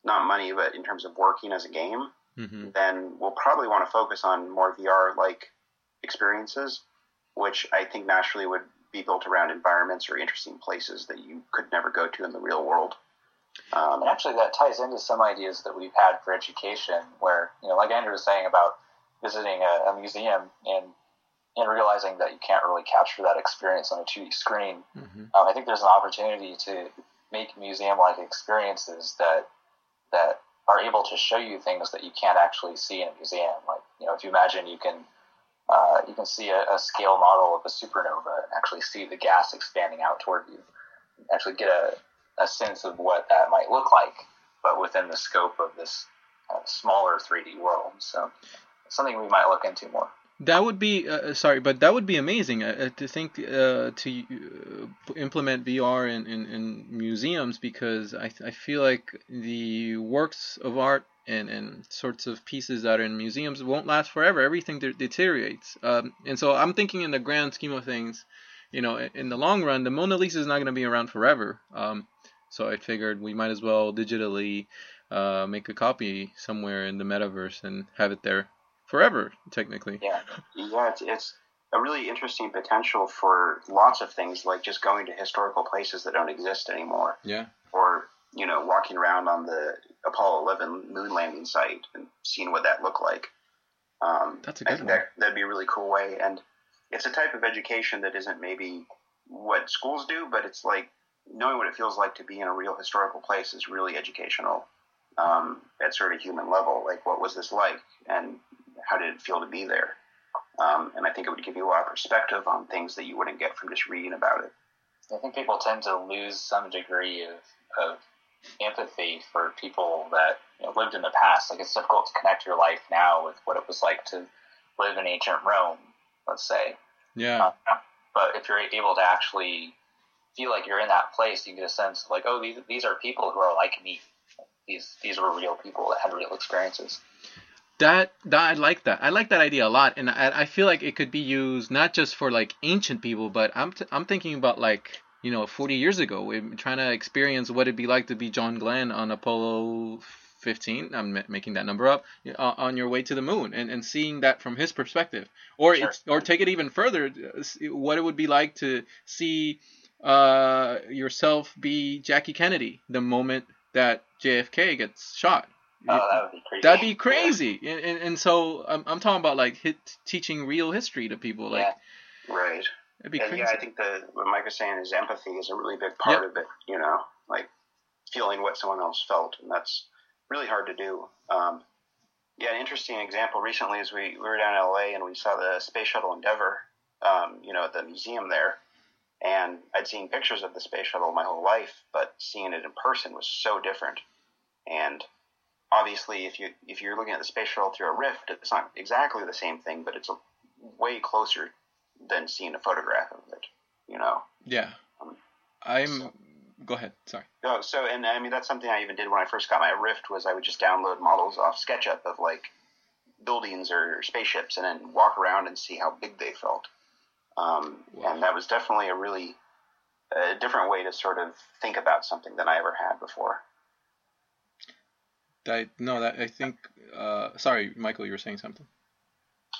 not money but in terms of working as a game, hmm then we'll probably want to focus on more VR like experiences, which I think naturally would be built around environments or interesting places that you could never go to in the real world. Um, And actually, that ties into some ideas that we've had for education, where you know, like Andrew was saying about visiting a, a museum and and realizing that you can't really capture that experience on a 2D screen. hmm Um, I think there's an opportunity to make museum-like experiences that that are able to show you things that you can't actually see in a museum. Like you know, if you imagine you can uh, you can see a, a scale model of a supernova and actually see the gas expanding out toward you, actually get a, a sense of what that might look like, but within the scope of this uh, smaller 3D world. So something we might look into more. That would be uh, sorry, but that would be amazing uh, uh, to think uh, to uh, implement VR in, in, in museums because I, I feel like the works of art and, and sorts of pieces that are in museums won't last forever. Everything de- deteriorates, um, and so I'm thinking in the grand scheme of things, you know, in, in the long run, the Mona Lisa is not going to be around forever. Um, so I figured we might as well digitally uh, make a copy somewhere in the metaverse and have it there forever, technically. Yeah. Yeah, it's, it's a really interesting potential for lots of things, like just going to historical places that don't exist anymore, Yeah. or you know, walking around on the Apollo 11 moon landing site and seeing what that looked like. Um, That's a I good think one. that that'd be a really cool way, and it's a type of education that isn't maybe what schools do, but it's like knowing what it feels like to be in a real historical place is really educational um, at sort of human level. Like, what was this like, and how did it feel to be there? Um, and I think it would give you a lot of perspective on things that you wouldn't get from just reading about it. I think people tend to lose some degree of, of empathy for people that you know, lived in the past. Like it's difficult to connect your life now with what it was like to live in ancient Rome, let's say. Yeah. Uh, but if you're able to actually feel like you're in that place, you get a sense of like, oh, these these are people who are like me. These these were real people that had real experiences. That that I like that. I like that idea a lot, and I, I feel like it could be used not just for like ancient people, but I'm t- I'm thinking about like you know 40 years ago, we're trying to experience what it'd be like to be John Glenn on Apollo 15. I'm ma- making that number up uh, on your way to the moon, and, and seeing that from his perspective, or Sure. it's, or take it even further, uh, what it would be like to see uh, yourself be Jackie Kennedy the moment that JFK gets shot. Oh, that would be crazy. That'd be crazy. And, and, and so I'm, I'm talking about like hit, teaching real history to people. Like Yeah. Right. it'd be and crazy. yeah, I think the what Mike was saying is empathy is a really big part Yep. of it. You know, like feeling what someone else felt, and that's really hard to do. Um, yeah, an interesting example recently is we, we were down in LA and we saw the Space Shuttle Endeavour. Um, you know, at the museum there, and I'd seen pictures of the space shuttle my whole life, but seeing it in person was so different. And obviously, if you if you're looking at the space shuttle through a rift, it's not exactly the same thing, but it's a, way closer than seeing a photograph of it. You know. yeah. Um, I'm. so- Go ahead. Sorry. Oh, so and I mean that's something I even did when I first got my Rift was I would just download models off SketchUp of like buildings or spaceships and then walk around and see how big they felt. Um, Wow. And that was definitely a really a different way to sort of think about something than I ever had before. I, no, that I think. Uh, sorry, Michael, you were saying something.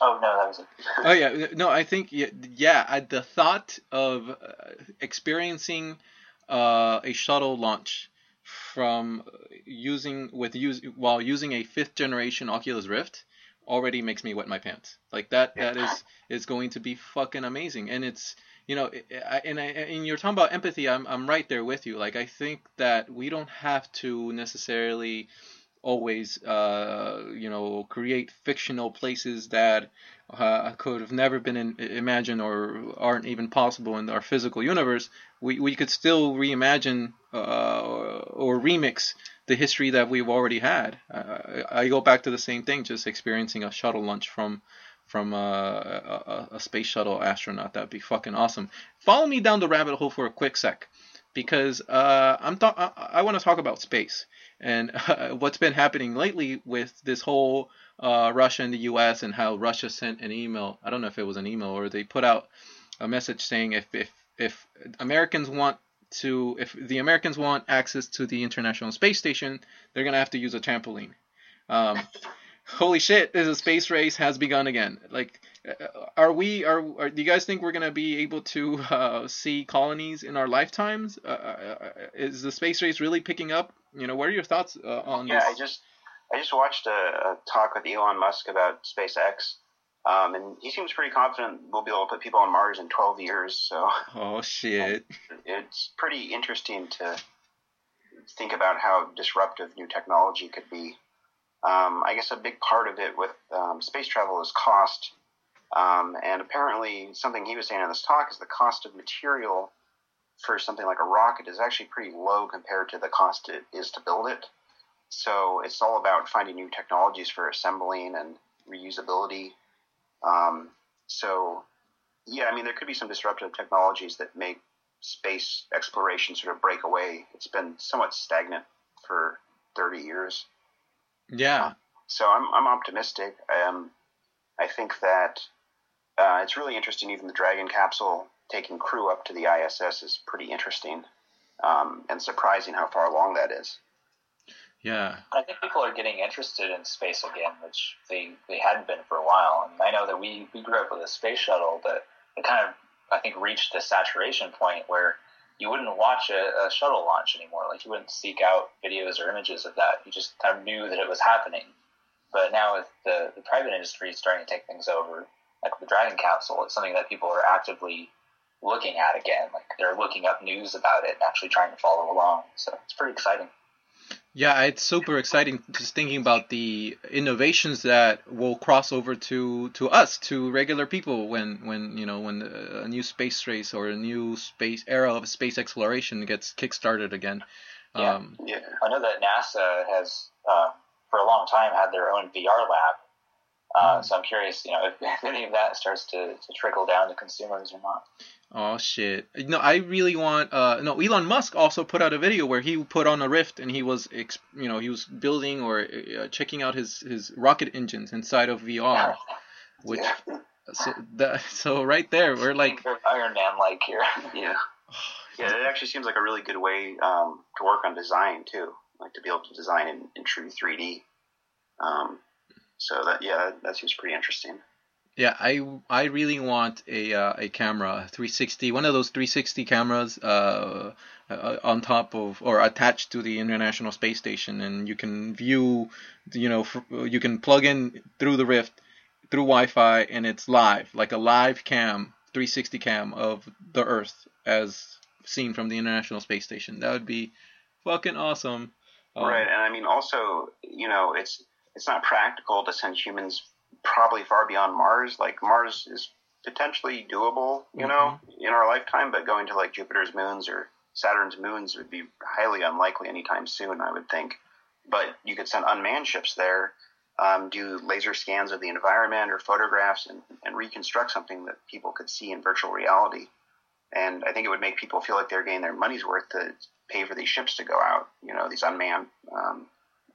Oh no, that was it. [LAUGHS] oh yeah, no, I think yeah, yeah I, the thought of uh, experiencing uh, a shuttle launch from using with use while using a fifth generation Oculus Rift already makes me wet my pants. Like that that is is going to be fucking amazing, and it's you know, and I, and you're talking about empathy. I'm I'm right there with you. Like I think that we don't have to necessarily always uh, you know create fictional places that uh, could have never been in, imagined or aren't even possible in our physical universe. We we could still reimagine uh, or remix the history that we've already had. I go back to the same thing, just experiencing a shuttle launch from from uh, a, a, space shuttle astronaut. That'd be fucking awesome. Follow me down the rabbit hole for a quick sec, because uh, I'm th- I, I want to talk about space and uh, [LAUGHS] what's been happening lately with this whole uh, Russia and the U.S. and how Russia sent an email. I don't know if it was an email or they put out a message saying if if if Americans want to if the Americans want access to the International Space Station, they're gonna have to use a trampoline. Um, [LAUGHS] holy shit, a space race has begun again. Like, are we? Are, are do you guys think we're gonna be able to uh, see colonies in our lifetimes? Uh, uh is the space race really picking up? You know, what are your thoughts uh, on yeah, this? Yeah, I just I just watched a, a, talk with Elon Musk about SpaceX. Um, and he seems pretty confident we'll be able to put people on Mars in 12 years. So, oh shit, it's pretty interesting to think about how disruptive new technology could be. Um, I guess a big part of it with um, space travel is cost. Um, and apparently, something he was saying in this talk is the cost of material for something like a rocket is actually pretty low compared to the cost it is to build it. So it's all about finding new technologies for assembling and reusability. Um, so, yeah, I mean, there could be some disruptive technologies that make space exploration sort of break away. It's been somewhat stagnant for 30 years. Yeah. so I'm I'm optimistic. Um, I think that uh, it's really interesting. Even the Dragon capsule taking crew up to the ISS is pretty interesting um, and surprising how far along that is. Yeah. I think people are getting interested in space again, which they, they hadn't been for a while. And I know that we, we grew up with a space shuttle, but it kind of, I think, reached the saturation point where you wouldn't watch a, a, shuttle launch anymore. Like you wouldn't seek out videos or images of that. You just kind of knew that it was happening. But now with the, the private industry starting to take things over, like the Dragon capsule, it's something that people are actively looking at again. Like they're looking up news about it and actually trying to follow along. So it's pretty exciting. Yeah, it's super exciting just thinking about the innovations that will cross over to to us, to regular people when when you know when a new space race or a new space era of space exploration gets kickstarted again. Yeah, um, yeah. I know that NASA has uh, for a long time had their own VR lab. Uh, mm. So I'm curious, you know, if, [LAUGHS] if any of that starts to, to trickle down to consumers or not. Oh shit! No, I really want. Uh, no, Elon Musk also put out a video where he put on a Rift and he was, you know, he was building or uh, checking out his his rocket engines inside of VR, [LAUGHS] which. So that so right there we're like Iron Man like here. [LAUGHS] Yeah. yeah, it actually seems like a really good way um, to work on design too, like to be able to design in, in true 3D. Um, so that yeah, that seems pretty interesting. Yeah, I I really want a uh, a camera 360, one of those 360 cameras uh, uh, on top of or attached to the International Space Station, and you can view, you know, you can plug in through the Rift through Wi-Fi, and it's live, like a live cam, 360 cam of the Earth as seen from the International Space Station. That would be fucking awesome. Um, right, and I mean also, you know, it's it's not practical to send humans probably far beyond Mars. Like Mars is potentially doable, you mm-hmm. know, in our lifetime, but going to like Jupiter's moons or Saturn's moons would be highly unlikely anytime soon, I would think. But you could send unmanned ships there, um, do laser scans of the environment or photographs, and, and reconstruct something that people could see in virtual reality. And I think it would make people feel like they're getting their money's worth to pay for these ships to go out, you know, these unmanned um,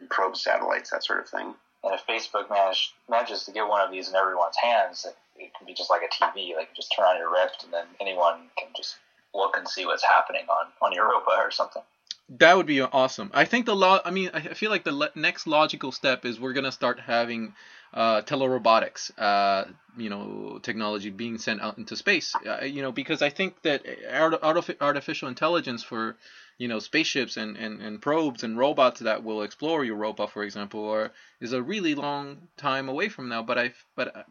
probe satellites, that sort of thing. And if Facebook manage, manages to get one of these in everyone's hands, it, it can be just like a TV. Like you just turn on your Rift, and then anyone can just look and see what's happening on on Europa or something. That would be awesome. I think the law. I mean, I feel like the le- next logical step is we're gonna start having uh, telerobotics, uh, you know, technology being sent out into space. Uh, you know, because I think that artificial intelligence for you know spaceships and, and, and probes and robots that will explore Europa, for example, or is a really long time away from now. But I but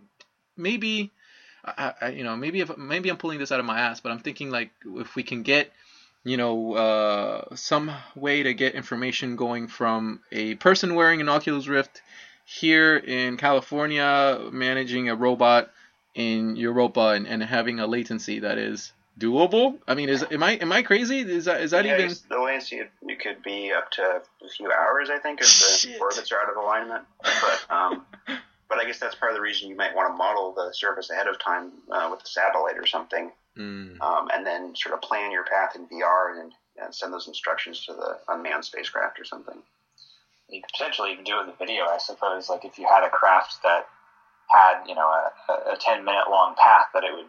maybe I, I you know maybe if maybe I'm pulling this out of my ass, but I'm thinking like if we can get you know uh, some way to get information going from a person wearing an Oculus Rift here in California managing a robot in Europa and, and having a latency that is doable? I mean, is am I am I crazy? Is that is that yeah, even? The latency it could be up to a few hours, I think, if the Shit. orbits are out of alignment. But um, [LAUGHS] but I guess that's part of the reason you might want to model the surface ahead of time uh, with a satellite or something, Mm, um, and then sort of plan your path in VR and, and send those instructions to the unmanned spacecraft or something. You could potentially even do it with video, I suppose. Like if you had a craft that had, you know, a, a 10 minute long path that it would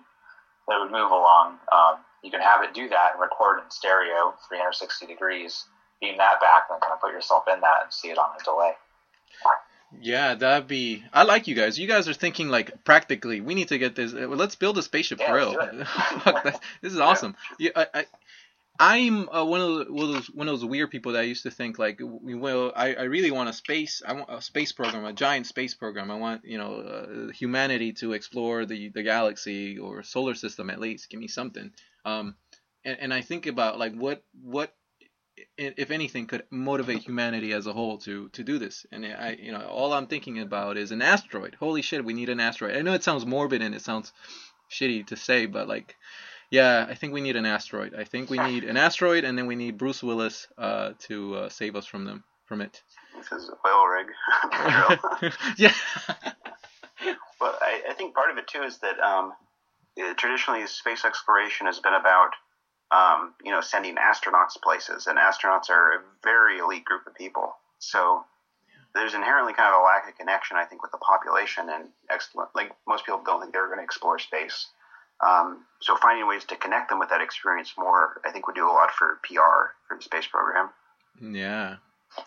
that would move along, um, you can have it do that and record in stereo, 360 degrees, beam that back, and then kind of put yourself in that and see it on a delay. yeah, that'd be. I like you guys. You guys are thinking like practically. We need to get this. Let's build a spaceship Yeah, for real. let's do it. [LAUGHS] Fuck, that- this is [LAUGHS] awesome. Yeah, I, I I'm uh, one of one of those one of those weird people that I used to think like, we will. I, I really want a space. I want a space program, a giant space program. I want you know uh, humanity to explore the the galaxy or solar system at least. Give me something. Um, and, and I think about like what what if anything could motivate humanity as a whole to to do this. And I you know all I'm thinking about is an asteroid. Holy shit, we need an asteroid. I know it sounds morbid and it sounds shitty to say, but like yeah, I think we need an asteroid. I think we need an asteroid, and then we need Bruce Willis uh, to uh, save us from them from it. With his oil rig. [LAUGHS] [LAUGHS] yeah. [LAUGHS] But I, I think part of it too is that um, eh, traditionally space exploration has been about um, you know sending astronauts places, and astronauts are a very elite group of people. So there's inherently kind of a lack of connection, I think, with the population, and excellent. Like most people don't think they're going to explore space. Um, so finding ways to connect them with that experience more, I think, would do a lot for PR for the space program. yeah.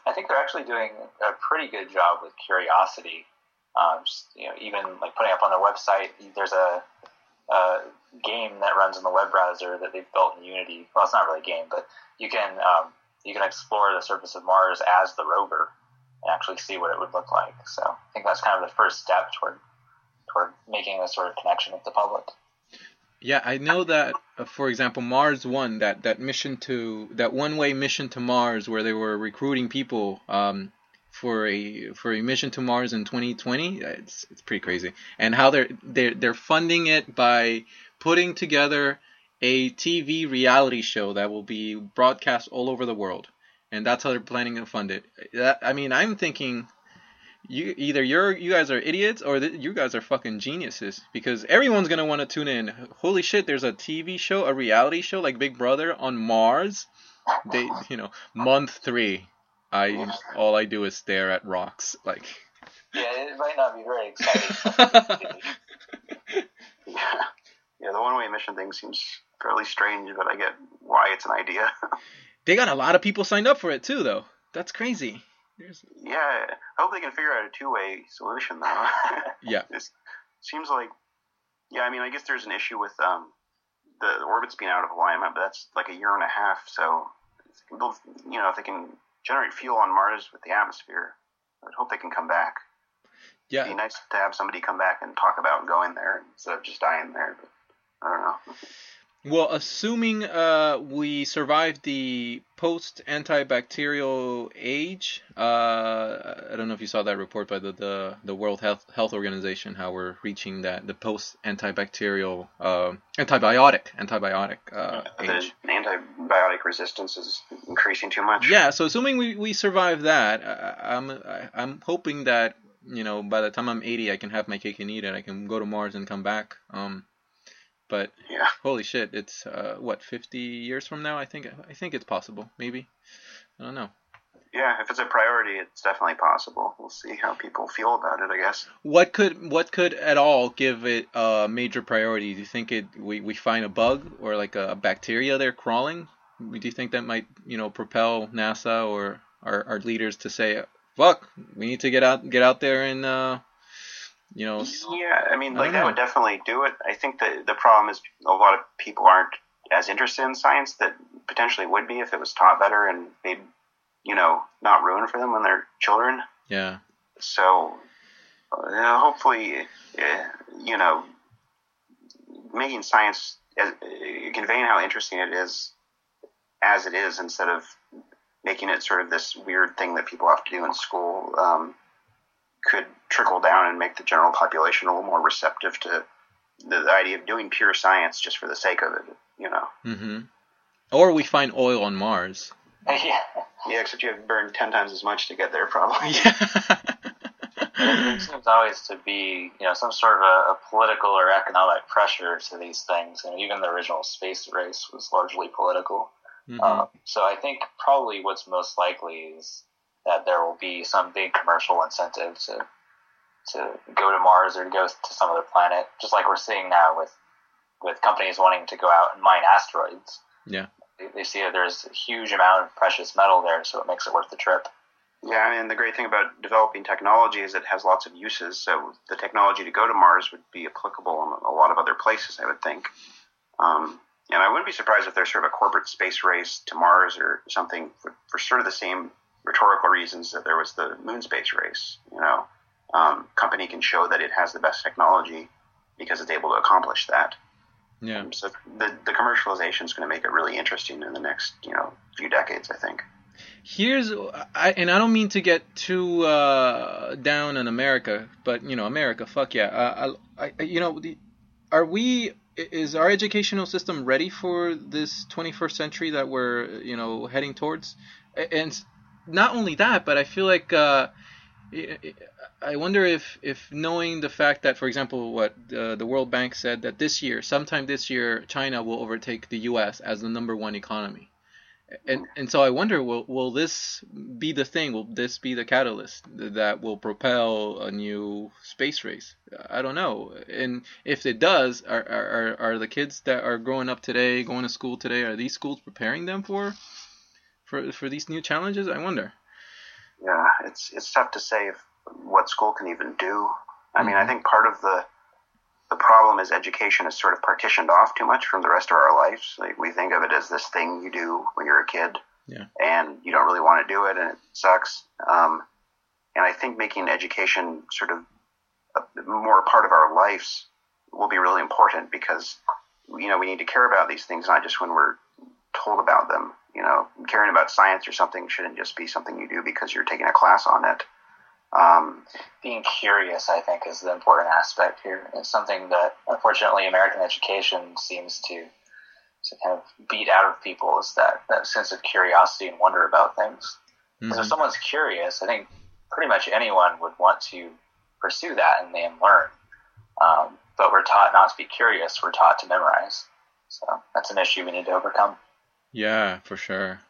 I think they're actually doing a pretty good job with Curiosity. Um, just, you know, even like putting up on their website, there's a, a game that runs in the web browser that they've built in Unity. Well, it's not really a game, but you can um, you can explore the surface of Mars as the rover and actually see what it would look like. So I think that's kind of the first step toward toward making a sort of connection with the public. Yeah, I know that. Uh, for example, Mars One, that that mission to that one-way mission to Mars, where they were recruiting people um, for a for a mission to Mars in 2020. uh, It's it's pretty crazy, and how they're they're they're funding it by putting together a TV reality show that will be broadcast all over the world, and that's how they're planning to fund it. That, I mean, I'm thinking you either you're you guys are idiots or th- you guys are fucking geniuses because everyone's gonna want to tune in. Holy shit! There's a TV show, a reality show like Big Brother on Mars. They, you know, month three. I all I do is stare at rocks. Like, Yeah, it might not be very exciting. Yeah, [LAUGHS] yeah. The one-way mission thing seems fairly strange, but I get why it's an idea. they got a lot of people signed up for it too, though. That's crazy. There's, Yeah, I hope they can figure out a two-way solution though. [LAUGHS] yeah, it seems like, yeah, I mean, I guess there's an issue with um, the the, orbits being out of alignment, but that's like a year and a half. So, they can build, you know, if they can generate fuel on Mars with the atmosphere, I would hope they can come back. Yeah, it'd be nice to have somebody come back and talk about going there instead of just dying there. But I don't know. Well, assuming uh, we survive the post antibacterial age, uh, I don't know if you saw that report by the, the, the World Health Health Organization, how we're reaching that the post antibacterial uh, antibiotic antibiotic uh, age. The antibiotic resistance is increasing too much. Yeah, so assuming we, we survive that, I, I'm I, I'm hoping that you know by the time I'm 80, I can have my cake and eat it. I can go to Mars and come back. Um, but Yeah. holy shit, it's uh, what 50 years from now? I think I think it's possible. Maybe I don't know. Yeah, if it's a priority, it's definitely possible. We'll see how people feel about it, I guess. What could what could at all give it a major priority? Do you think it we, we find a bug or like a bacteria there crawling? Do you think that might you know propel NASA or our, our leaders to say, "Fuck, we need to get out get out there and uh, you know." Yeah, I mean, like don't that know. would definitely do it. I think that the problem is a lot of people aren't as interested in science that potentially would be if it was taught better and made, you know, not ruin for them when they're children. Yeah. So, uh, hopefully, uh, you know, making science, uh, conveying how interesting it is as it is instead of making it sort of this weird thing that people have to do in school um, could trickle down and make the general population a little more receptive to the, the idea of doing pure science just for the sake of it, you know. Mm-hmm. Or we find oil on Mars. [LAUGHS] yeah. Yeah, except you have to burn ten times as much to get there, probably. Yeah. [LAUGHS] There seems always to be, you know, some sort of a, a political or economic pressure to these things. And even the original space race was largely political. Mhm. Uh, so I think probably what's most likely is that there will be some big commercial incentive to to go to Mars or to go to some other planet, just like we're seeing now with with companies wanting to go out and mine asteroids. Yeah. They, they see that there's a huge amount of precious metal there, so it makes it worth the trip. Yeah, I mean, the great thing about developing technology is it has lots of uses. So the technology to go to Mars would be applicable in a lot of other places, I would think. Um, and I wouldn't be surprised if there's sort of a corporate space race to Mars or something for, for sort of the same rhetorical reasons that there was the moon space race. You know, um, company can show that it has the best technology because it's able to accomplish that. Yeah. Um, so the the commercialization is going to make it really interesting in the next you know few decades, I think. Here's I and I don't mean to get too uh, down on America, but you know, America, fuck yeah. Uh, I, I, you know, the, are we? Is our educational system ready for this 21st century that we're you know heading towards? And not only that, but I feel like uh, I wonder if if knowing the fact that, for example, what uh, the World Bank said that this year, sometime this year, China will overtake the U.S. as the number one economy and and so I wonder will will this be the thing? Will this be the catalyst that will propel a new space race? I don't know. And if it does, are are are the kids that are growing up today, going to school today, are these schools preparing them for for for these new challenges? I wonder. Yeah, it's it's tough to say if, what school can even do. I mean, I think part of the the problem is education is sort of partitioned off too much from the rest of our lives. Like we think of it as this thing you do when you're a kid, Yeah. and you don't really want to do it, and it sucks. Um, and I think making education sort of a, more a part of our lives will be really important because you know we need to care about these things not just when we're told about them. You know, caring about science or something shouldn't just be something you do because you're taking a class on it. Um, being curious, I think, is the important aspect here. It's something that, unfortunately, American education seems to to kind of beat out of people is that, that sense of curiosity and wonder about things. Because if Mhm. someone's curious, I think pretty much anyone would want to pursue that and then learn. Um, but we're taught not to be curious; we're taught to memorize. So that's an issue we need to overcome. Yeah, for sure.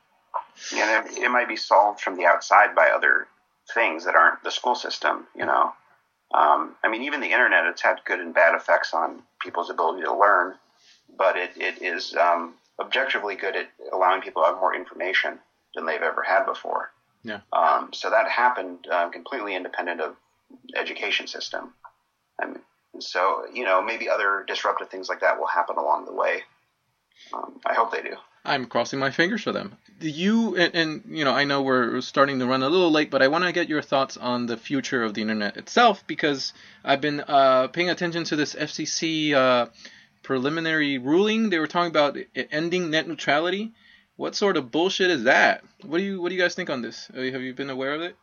and it, it might be solved from the outside by other things that aren't the school system. You know, um, I mean, even the internet, it's had good and bad effects on people's ability to learn, but it, it is um, objectively good at allowing people to have more information than they've ever had before. Yeah. Um, so that happened uh, completely independent of education system. And so, you know, maybe other disruptive things like that will happen along the way. Um, I hope they do. I'm crossing my fingers for them. Do you and, and you know I know we're starting to run a little late, but I want to get your thoughts on the future of the internet itself because I've been uh, paying attention to this FCC uh, preliminary ruling. They were talking about ending net neutrality. What sort of bullshit is that? What do you What do you guys think on this? Have you been aware of it?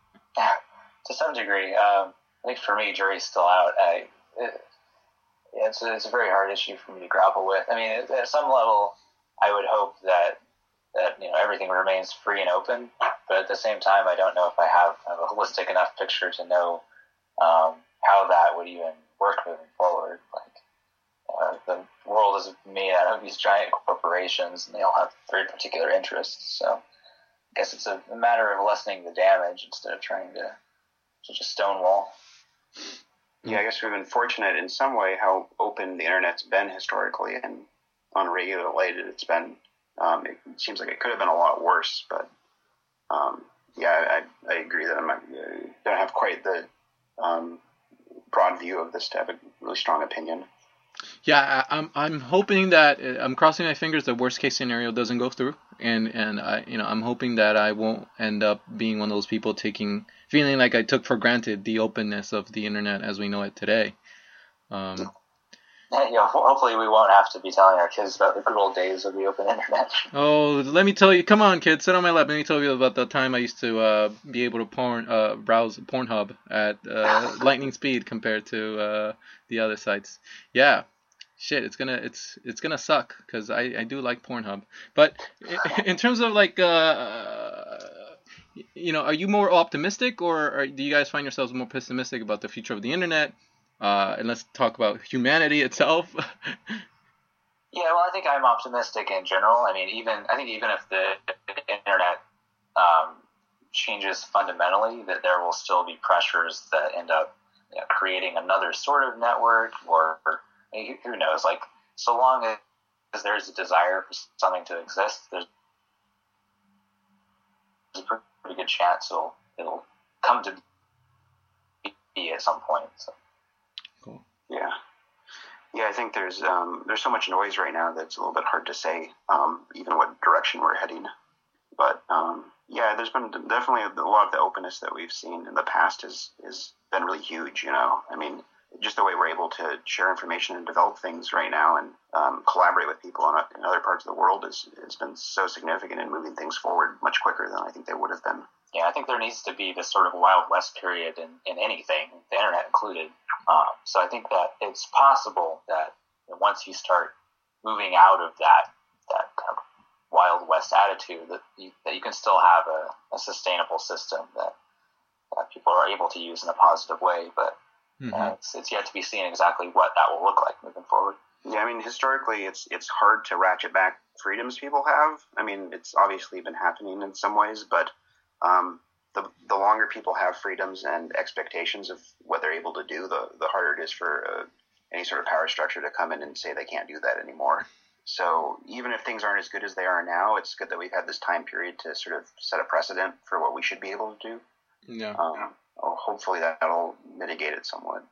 to some degree, um, I think for me, jury's still out. I, it, it's, a, it's a very hard issue for me to grapple with. I mean, at some level, I would hope that that you know everything remains free and open, but at the same time, I don't know if I have kind of a holistic enough picture to know um, how that would even work moving forward. Like uh, the world is made out of these giant corporations, and they all have very particular interests. So I guess it's a, a matter of lessening the damage instead of trying to just stonewall. Yeah, I guess we've been fortunate in some way how open the internet's been historically and unregulated it's been. Um, it seems like it could have been a lot worse, but um, yeah, I, I agree that I'm not, uh, don't have quite the um, broad view of this to have a really strong opinion. Yeah, I, I'm I'm hoping that I'm crossing my fingers the worst case scenario doesn't go through, and and I you know I'm hoping that I won't end up being one of those people taking feeling like I took for granted the openness of the internet as we know it today. Um, yeah, hopefully we won't have to be telling our kids about the good old days of the open [LAUGHS] internet. Oh, let me tell you, come on, kids, sit on my lap. Let me tell you about the time I used to uh, be able to porn uh, browse Pornhub at uh, [LAUGHS] lightning speed compared to uh, the other sites. Yeah, shit, it's gonna it's it's gonna suck because I, I do like Pornhub. But [LAUGHS] in terms of like uh, you know, are you more optimistic or, or do you guys find yourselves more pessimistic about the future of the internet? Uh, and let's talk about humanity itself. [LAUGHS] yeah, well, I think I'm optimistic in general. I mean, even I think even if the internet um, changes fundamentally, that there will still be pressures that end up you know, creating another sort of network, or, or who knows? Like, so long as there's a desire for something to exist, there's a pretty good chance it'll it'll come to be at some point. So. Yeah. Yeah, I think there's um, there's so much noise right now that it's a little bit hard to say um, even what direction we're heading. But um, yeah, there's been definitely a lot of the openness that we've seen in the past has has been really huge. You know, I mean, just the way we're able to share information and develop things right now and um, collaborate with people in, in, other parts of the world is has been so significant in moving things forward much quicker than I think they would have been. Yeah, I think there needs to be this sort of wild west period in, in anything, the internet included. Um, so I think that it's possible that once you start moving out of that that kind of wild west attitude, that you, that you can still have a, a sustainable system that, that people are able to use in a positive way. But mm-hmm. uh, it's, it's yet to be seen exactly what that will look like moving forward. Yeah, I mean, historically, it's it's hard to ratchet back freedoms people have. I mean, it's obviously been happening in some ways, but um, the, the longer people have freedoms and expectations of what they're able to do, the, the harder it is for uh, any sort of power structure to come in and say they can't do that anymore. So even if things aren't as good as they are now, it's good that we've had this time period to sort of set a precedent for what we should be able to do. Yeah. Um, hopefully that'll mitigate it somewhat.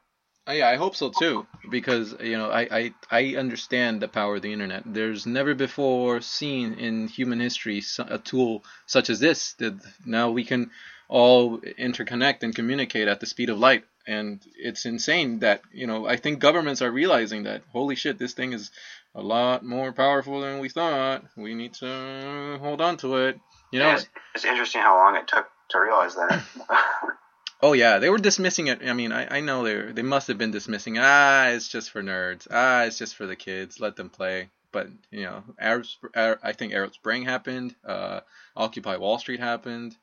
Uh, yeah, I hope so too, because you know I, I I understand the power of the internet. There's never before seen in human history a tool such as this that now we can all interconnect and communicate at the speed of light. And it's insane that you know I think governments are realizing that holy shit, this thing is a lot more powerful than we thought. We need to hold on to it. You know, yeah, it's, it's interesting how long it took to realize that. [LAUGHS] Oh yeah, they were dismissing it. I mean, I, I know they they must have been dismissing. Ah, it's just for nerds. Ah, it's just for the kids. Let them play. But you know, Arab, I think Arab Spring happened. Uh, Occupy Wall Street happened,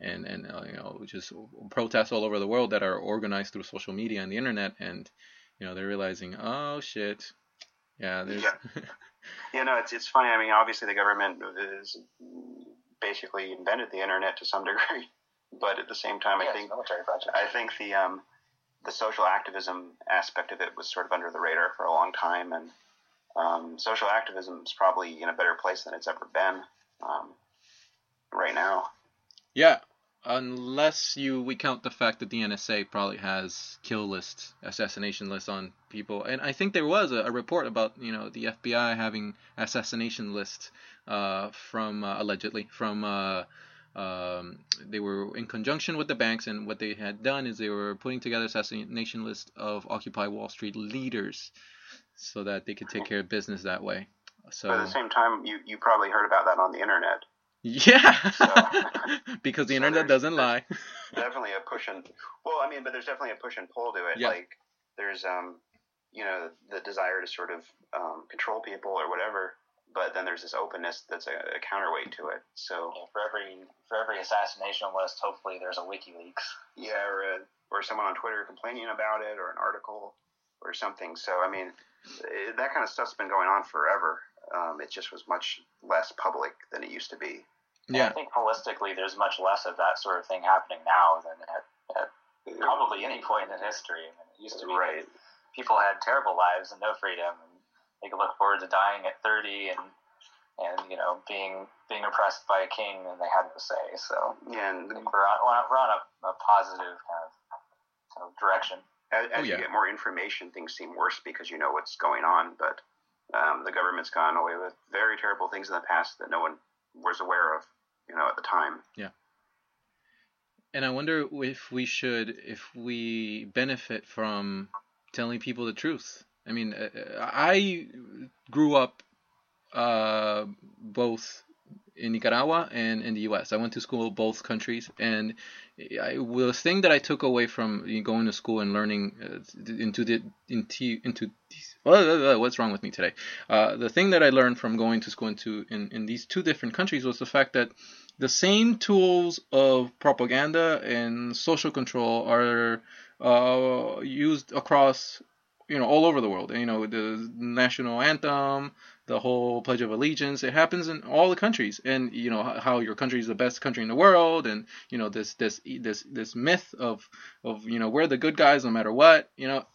and and uh, you know, just protests all over the world that are organized through social media and the internet. And you know, they're realizing, oh shit, yeah, there's. Yeah. [LAUGHS] yeah, no, it's it's funny. I mean, obviously the government is basically invented the internet to some degree but at the same time, yes, I think military project. I think the um, the social activism aspect of it was sort of under the radar for a long time, and um, social activism is probably in a better place than it's ever been um, right now. Yeah, unless you we count the fact that the NSA probably has kill lists, assassination lists on people, and I think there was a, a report about you know the FBI having assassination lists uh, from uh, allegedly from. Uh, um, they were in conjunction with the banks, and what they had done is they were putting together assassination list of Occupy Wall Street leaders, so that they could take care of business that way. So but at the same time, you you probably heard about that on the internet. Yeah, so, [LAUGHS] because the so internet doesn't lie. [LAUGHS] definitely a push and well, I mean, but there's definitely a push and pull to it. Yeah. Like there's um, you know, the desire to sort of um, control people or whatever but then there's this openness that's a, a counterweight to it. So yeah, for every for every assassination list, hopefully there's a WikiLeaks. Yeah, or a, or someone on Twitter complaining about it, or an article, or something. So I mean, it, that kind of stuff's been going on forever. Um, it just was much less public than it used to be. Yeah, I think holistically, there's much less of that sort of thing happening now than at, at probably any point in history. I mean, it used to be right. people had terrible lives and no freedom, and they could look forward to dying at 30 and and you know being being oppressed by a king and they had to say so yeah and we're on, we're on a, a positive kind of, kind of direction As, as Oh, yeah. you get more information, things seem worse because you know what's going on. But um, the government's gone away with very terrible things in the past that no one was aware of, you know, at the time. Yeah. And I wonder if we should, if we benefit from telling people the truth. I mean, uh, I grew up uh, both in Nicaragua and in the U.S. I went to school both countries, and I, the thing that I took away from going to school and learning uh, into the into into these, what's wrong with me today? Uh, the thing that I learned from going to school into in, in these two different countries was the fact that the same tools of propaganda and social control are uh, used across you know all over the world. You know the national anthem, the whole Pledge of Allegiance. It happens in all the countries, and you know how your country is the best country in the world, and you know this this this this myth of of you know we're the good guys no matter what. You know,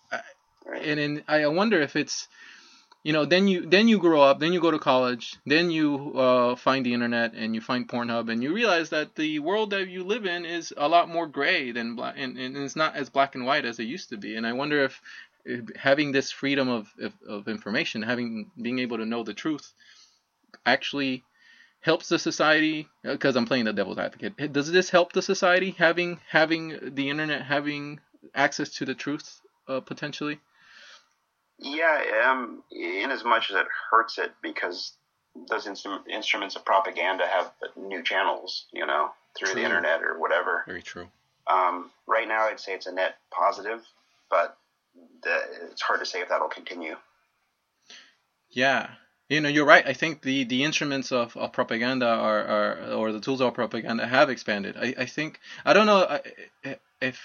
and and I wonder if it's you know then you then you grow up then you go to college then you uh, find the internet and you find pornhub and you realize that the world that you live in is a lot more gray than black and, and it's not as black and white as it used to be and i wonder if, if having this freedom of, of, of information having being able to know the truth actually helps the society because i'm playing the devil's advocate does this help the society having having the internet having access to the truth uh, potentially Yeah, um, in as much as it hurts it because those instru- instruments of propaganda have new channels, you know, through True. the internet or whatever. very true Um, right now, I'd say it's a net positive, but the, it's hard to say if that'll continue. Yeah. You know, you're right. I think the, the instruments of, of propaganda are, are, or the tools of propaganda have expanded. I, I think, I don't know if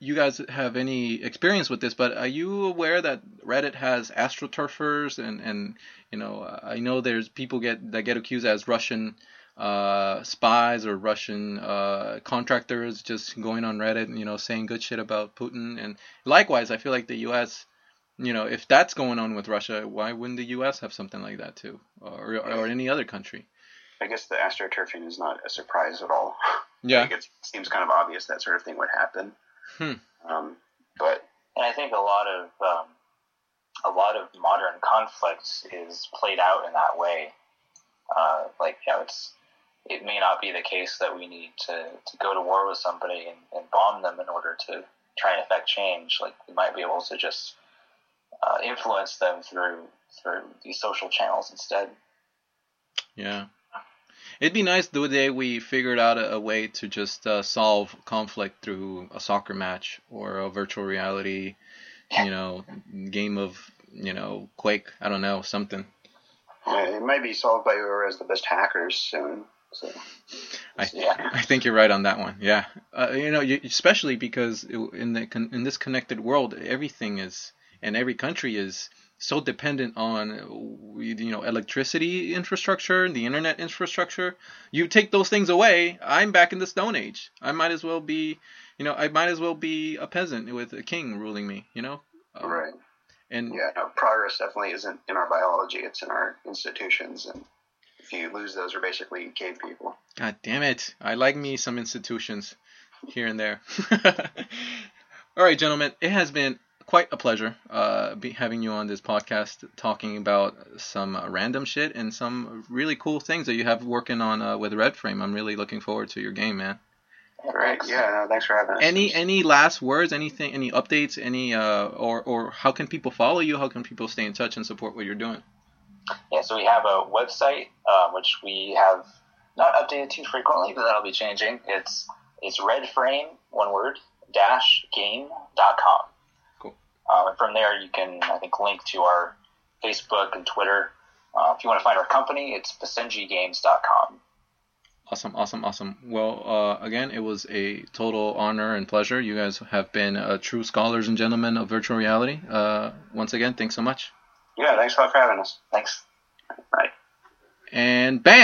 you guys have any experience with this, but are you aware that Reddit has astroturfers and, and, you know, I know there's people get, that get accused as Russian, uh, spies or Russian, uh, contractors just going on Reddit and, you know, saying good shit about Putin. And likewise, I feel like the U.S., you know, if that's going on with Russia, why wouldn't the U.S. have something like that too, or or any other country? I guess the astroturfing is not a surprise at all. I [LAUGHS] Yeah, think it seems kind of obvious that sort of thing would happen. Hmm. Um, but And I think a lot of um, a lot of modern conflicts is played out in that way. Uh, like you know, it's it may not be the case that we need to, to go to war with somebody and, and bomb them in order to try and affect change. Like we might be able to just uh, influence them through through these social channels instead. yeah. It'd be nice the day we figured out a, a way to just uh, solve conflict through a soccer match or a virtual reality, you know, game of you know Quake. I don't know something. it might be solved by whoever has the best hackers soon. So I, Yeah. I think you're right on that one. Yeah, uh, you know, you, especially because in the in this connected world, everything is and every country is so dependent on you know electricity infrastructure, and the internet infrastructure. You take those things away, I'm back in the Stone Age. I might as well be, you know, I might as well be a peasant with a king ruling me. You know, Um, right. And Yeah, no, progress definitely isn't in our biology; it's in our institutions, and if you lose those, we're basically cave people. God damn it. I like me some institutions here and there. [LAUGHS] All right, gentlemen, it has been quite a pleasure uh, be having you on this podcast talking about some uh, random shit and some really cool things that you have working on uh, with Red Frame. I'm really looking forward to your game, man. Right? Yeah. No, thanks for having us. Any any last words, anything, any updates, any uh, or or how can people follow you? How can people stay in touch and support what you're doing? Yeah, so we have a website uh, which we have not updated too frequently, but that'll be changing. It's it's redframe one word dash game dot com. Cool. Um, and from there, you can I think link to our Facebook and Twitter. Uh, if you want to find our company, it's pasenjigames.com. Awesome, awesome, awesome. Well, uh, again, it was a total honor and pleasure. You guys have been uh, true scholars and gentlemen of virtual reality. Uh, once again, thanks so much. Yeah, thanks for having us. Thanks. Bye. And bam!